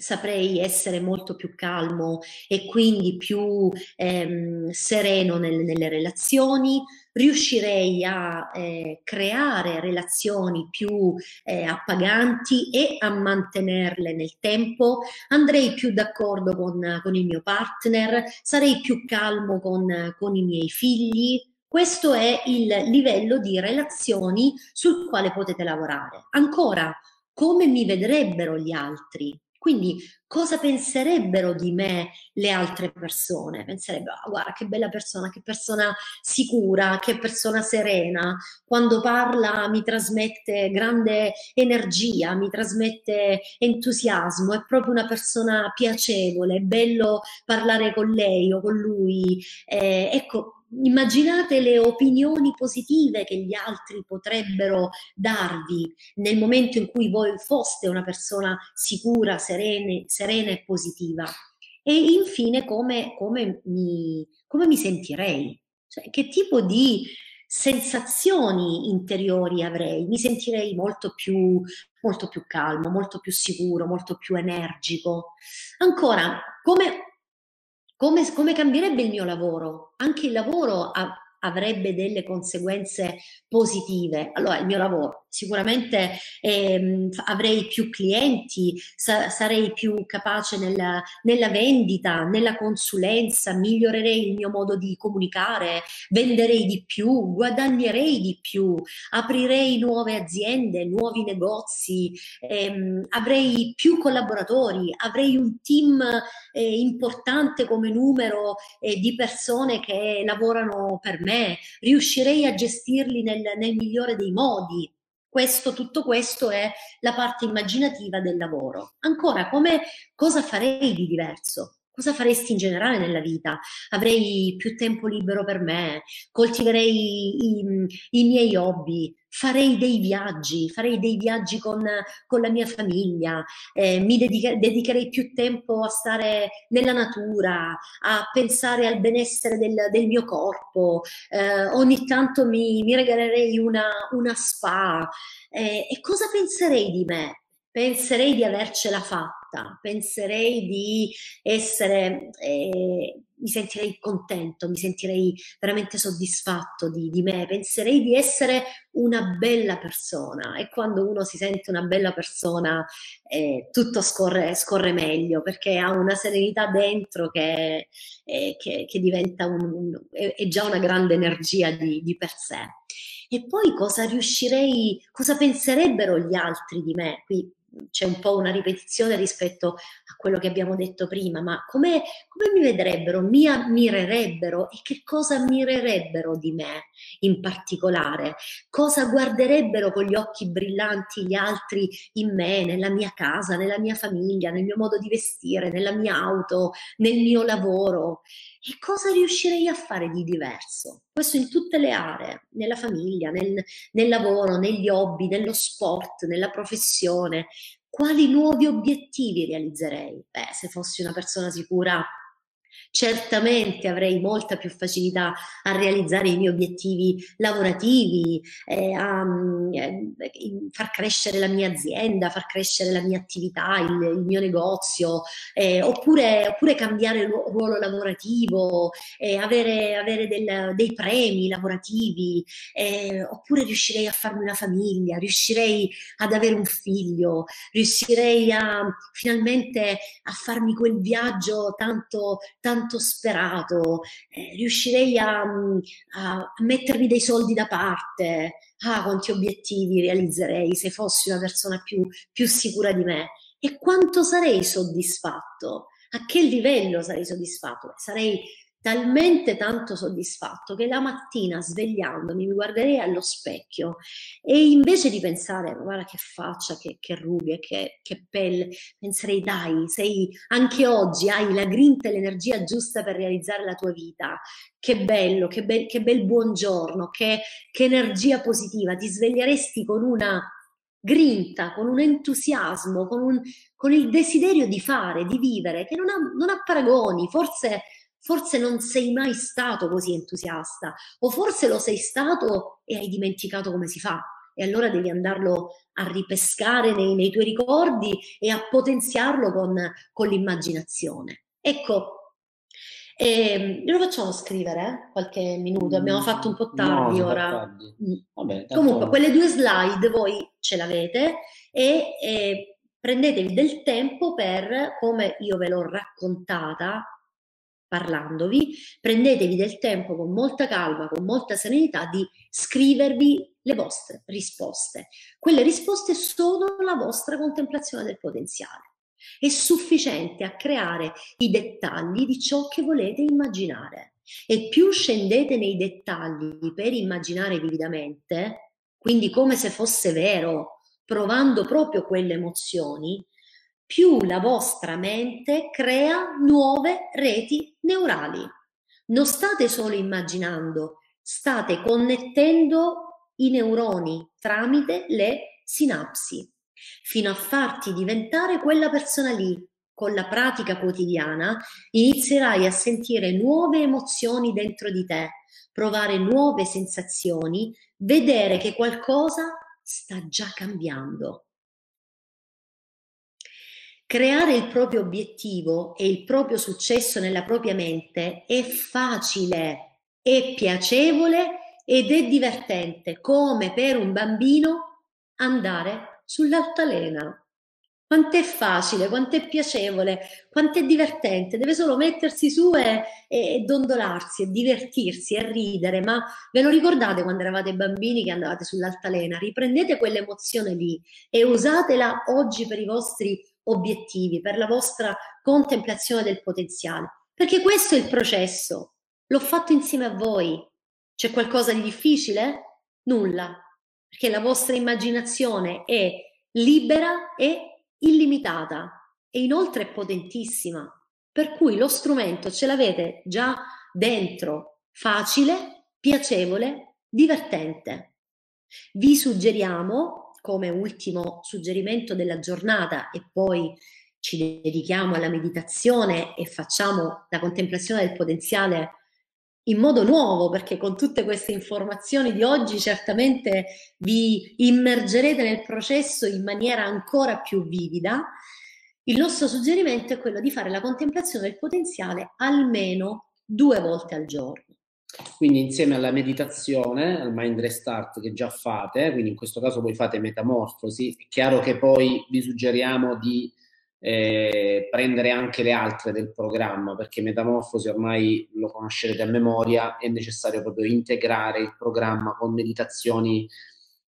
saprei essere molto più calmo e quindi più ehm, sereno nel, nelle relazioni, riuscirei a eh, creare relazioni più eh, appaganti e a mantenerle nel tempo, andrei più d'accordo con, con il mio partner, sarei più calmo con, con i miei figli, questo è il livello di relazioni sul quale potete lavorare. Ancora, come mi vedrebbero gli altri? Quindi cosa penserebbero di me le altre persone? Penserebbero, ah, guarda che bella persona, che persona sicura, che persona serena. Quando parla mi trasmette grande energia, mi trasmette entusiasmo, è proprio una persona piacevole, è bello parlare con lei o con lui. Eh, ecco, immaginate le opinioni positive che gli altri potrebbero darvi nel momento in cui voi foste una persona sicura, serene, serena e positiva. E infine come, come, mi, come mi sentirei, cioè, che tipo di sensazioni interiori avrei, mi sentirei molto più, molto più calmo, molto più sicuro, molto più energico. Ancora, come come, come cambierebbe il mio lavoro? Anche il lavoro ha, avrebbe delle conseguenze positive. Allora, il mio lavoro, sicuramente ehm, avrei più clienti, sa- sarei più capace nella, nella, vendita, nella consulenza, migliorerei il mio modo di comunicare, venderei di più, guadagnerei di più, aprirei nuove aziende, nuovi negozi, ehm, avrei più collaboratori, avrei un team eh, importante come numero eh, di persone che lavorano per me, riuscirei a gestirli nel, nel migliore dei modi. Questo, tutto questo è la parte immaginativa del lavoro. Ancora, come, cosa farei di diverso? Cosa faresti in generale nella vita? Avrei più tempo libero per me, coltiverei i, i miei hobby, farei dei viaggi, farei dei viaggi con, con la mia famiglia, eh, mi dedica, dedicherei più tempo a stare nella natura, a pensare al benessere del, del mio corpo, eh, ogni tanto mi, mi regalerei una, una spa. Eh, e cosa penserei di me? penserei di avercela fatta, penserei di essere, eh, mi sentirei contento, mi sentirei veramente soddisfatto di, di, me, penserei di essere una bella persona e quando uno si sente una bella persona eh, tutto scorre, scorre, meglio perché ha una serenità dentro che, eh, che, che diventa un, un, è, già una grande energia di, di per sé. E poi cosa riuscirei, cosa penserebbero gli altri di me? Qui c'è un po' una ripetizione rispetto a quello che abbiamo detto prima, ma come, come, mi vedrebbero, mi ammirerebbero e che cosa ammirerebbero di me in particolare? Cosa guarderebbero con gli occhi brillanti gli altri in me, nella mia casa, nella mia famiglia, nel mio modo di vestire, nella mia auto, nel mio lavoro? E cosa riuscirei a fare di diverso? Questo in tutte le aree, nella famiglia, nel, nel lavoro, negli hobby, nello sport, nella professione. Quali nuovi obiettivi realizzerei? Beh, se fossi una persona sicura certamente avrei molta più facilità a realizzare i miei obiettivi lavorativi, eh, a eh, far crescere la mia azienda, far crescere la mia attività, il, il mio negozio, eh, oppure, oppure, cambiare ruolo lavorativo, eh, avere, avere del, dei premi lavorativi, eh, oppure riuscirei a farmi una famiglia, riuscirei ad avere un figlio, riuscirei a finalmente a farmi quel viaggio tanto, tanto tanto sperato, eh, riuscirei a, a, mettermi dei soldi da parte, ah, quanti obiettivi realizzerei se fossi una persona più, più sicura di me. E quanto sarei soddisfatto, a che livello sarei soddisfatto? Sarei talmente tanto soddisfatto che la mattina svegliandomi mi guarderei allo specchio e invece di pensare guarda che faccia, che, che rughe, che, che, pelle, penserei dai, sei anche oggi hai la grinta e l'energia giusta per realizzare la tua vita. Che bello, che, be- che bel buongiorno, che, che energia positiva, ti sveglieresti con una grinta, con un entusiasmo, con, un, con il desiderio di fare, di vivere, che non ha, non ha paragoni, forse forse non sei mai stato così entusiasta o forse lo sei stato e hai dimenticato come si fa e allora devi andarlo a ripescare nei, nei tuoi ricordi e a potenziarlo con, con l'immaginazione. Ecco, eh, lo facciamo scrivere eh? qualche minuto, abbiamo fatto un po' tardi no, ora. Tardi. Mm. Vabbè, Comunque, quelle due slide voi ce l'avete e eh, prendetevi del tempo per, come io ve l'ho raccontata parlandovi, prendetevi del tempo con molta calma, con molta serenità di scrivervi le vostre risposte. Quelle risposte sono la vostra contemplazione del potenziale. È sufficiente a creare i dettagli di ciò che volete immaginare. E più scendete nei dettagli per immaginare vividamente, quindi come se fosse vero, provando proprio quelle emozioni, più la vostra mente crea nuove reti neurali. Non state solo immaginando, state connettendo i neuroni tramite le sinapsi, fino a farti diventare quella persona lì. Con la pratica quotidiana inizierai a sentire nuove emozioni dentro di te, provare nuove sensazioni, vedere che qualcosa sta già cambiando. Creare il proprio obiettivo e il proprio successo nella propria mente è facile, è piacevole ed è divertente, come per un bambino andare sull'altalena. Quanto è facile, quanto è piacevole, quanto è divertente, deve solo mettersi su e, e, dondolarsi e divertirsi e ridere, ma ve lo ricordate quando eravate bambini che andavate sull'altalena? Riprendete quell'emozione lì e usatela oggi per i vostri obiettivi, per la vostra contemplazione del potenziale. Perché questo è il processo. L'ho fatto insieme a voi. C'è qualcosa di difficile? Nulla. Perché la vostra immaginazione è libera e illimitata e inoltre è potentissima. Per cui lo strumento ce l'avete già dentro, facile, piacevole, divertente. Vi suggeriamo come ultimo suggerimento della giornata e poi ci dedichiamo alla meditazione e facciamo la contemplazione del potenziale in modo nuovo, perché con tutte queste informazioni di oggi certamente vi immergerete nel processo in maniera ancora più vivida. Il nostro suggerimento è quello di fare la contemplazione del potenziale almeno due volte al giorno. Quindi insieme alla meditazione, al mind restart che già fate, quindi in questo caso voi fate metamorfosi, è chiaro che poi vi suggeriamo di eh, prendere anche le altre del programma, perché metamorfosi ormai lo conoscerete a memoria, è necessario proprio integrare il programma con meditazioni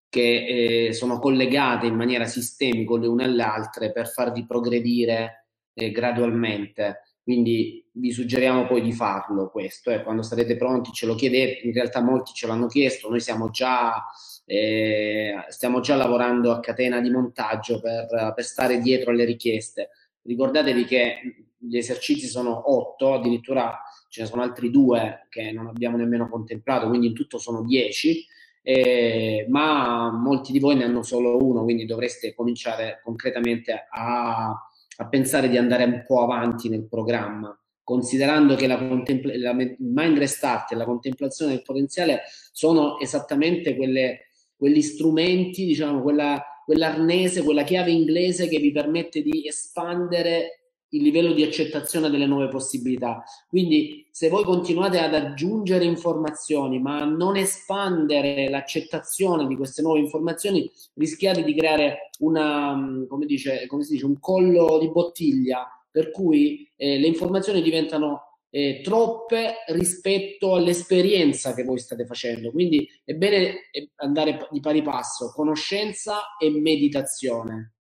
che eh, sono collegate in maniera sistemica le une alle altre per farvi progredire eh, gradualmente quindi vi suggeriamo poi di farlo questo, eh. quando sarete pronti ce lo chiedete, in realtà molti ce l'hanno chiesto, noi siamo già, eh, stiamo già lavorando a catena di montaggio per, per stare dietro alle richieste. Ricordatevi che gli esercizi sono otto, addirittura ce ne sono altri due che non abbiamo nemmeno contemplato, quindi in tutto sono dieci, eh, ma molti di voi ne hanno solo uno, quindi dovreste cominciare concretamente a a pensare di andare un po' avanti nel programma, considerando che la, contempl- la mind restart e la contemplazione del potenziale sono esattamente quelle, quegli strumenti, diciamo, quella, quell'arnese, quella chiave inglese che vi permette di espandere il livello di accettazione delle nuove possibilità. Quindi se voi continuate ad aggiungere informazioni ma a non espandere l'accettazione di queste nuove informazioni, rischiate di creare una, mm, come, dice, come si dice, un collo di bottiglia per cui eh, le informazioni diventano eh, troppe rispetto all'esperienza che voi state facendo. Quindi è bene eh, andare di pari passo, conoscenza e meditazione.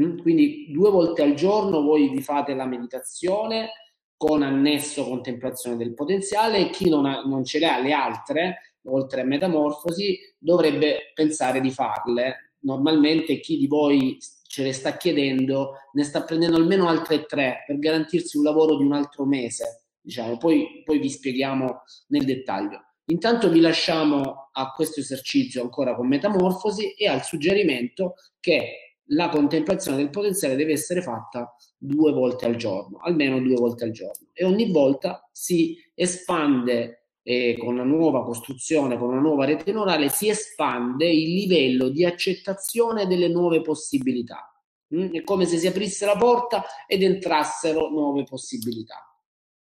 Mm? Quindi due volte al giorno voi vi fate la meditazione con annesso contemplazione del potenziale e chi non, ha, non ce le ha le altre, oltre a metamorfosi, dovrebbe pensare di farle. Normalmente chi di voi ce le sta chiedendo ne sta prendendo almeno altre tre per garantirsi un lavoro di un altro mese. Diciamo. Poi, poi vi spieghiamo nel dettaglio. Intanto vi lasciamo a questo esercizio ancora con metamorfosi e al suggerimento che la contemplazione del potenziale deve essere fatta due volte al giorno, almeno due volte al giorno, e ogni volta si espande e con una nuova costruzione, con una nuova rete neurale, si espande il livello di accettazione delle nuove possibilità. Mm? È come se si aprisse la porta ed entrassero nuove possibilità.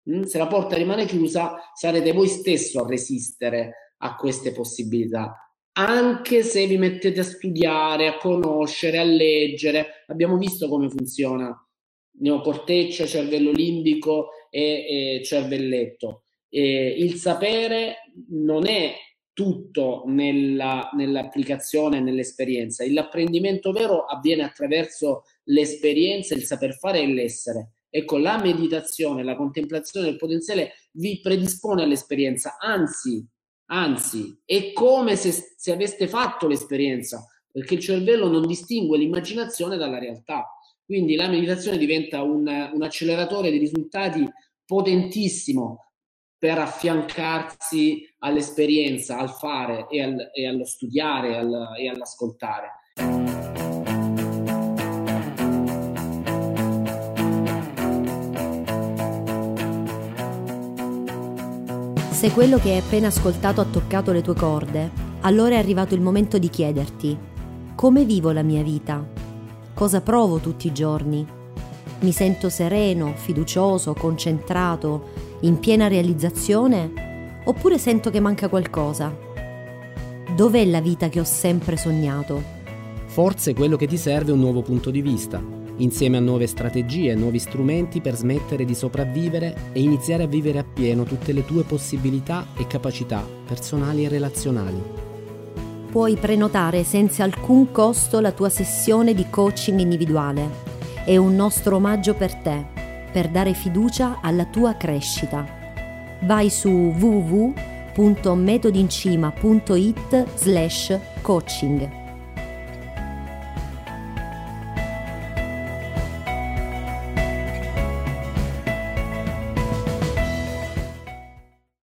Mm? Se la porta rimane chiusa, sarete voi stesso a resistere a queste possibilità anche se vi mettete a studiare, a conoscere, a leggere. Abbiamo visto come funziona neocorteccia, cervello limbico e, e cervelletto. E il sapere non è tutto nella, nell'applicazione, nell'esperienza. L'apprendimento vero avviene attraverso l'esperienza, il saper fare e l'essere. Ecco, la meditazione, la contemplazione del potenziale vi predispone all'esperienza, anzi, anzi, è come se, se aveste fatto l'esperienza, perché il cervello non distingue l'immaginazione dalla realtà. Quindi la meditazione diventa un, un acceleratore di risultati potentissimo per affiancarsi all'esperienza, al fare e, al, e allo studiare al, e all'ascoltare. Se quello che hai appena ascoltato ha toccato le tue corde, allora è arrivato il momento di chiederti come vivo la mia vita? cosa provo tutti i giorni. Mi sento sereno, fiducioso, concentrato, in piena realizzazione? Oppure sento che manca qualcosa? Dov'è la vita che ho sempre sognato? Forse quello che ti serve è un nuovo punto di vista, insieme a nuove strategie, nuovi strumenti per smettere di sopravvivere e iniziare a vivere appieno tutte le tue possibilità e capacità personali e relazionali puoi prenotare senza alcun costo la tua sessione di coaching individuale. È un nostro omaggio per te, per dare fiducia alla tua crescita. Vai su www.metodincima.it slash coaching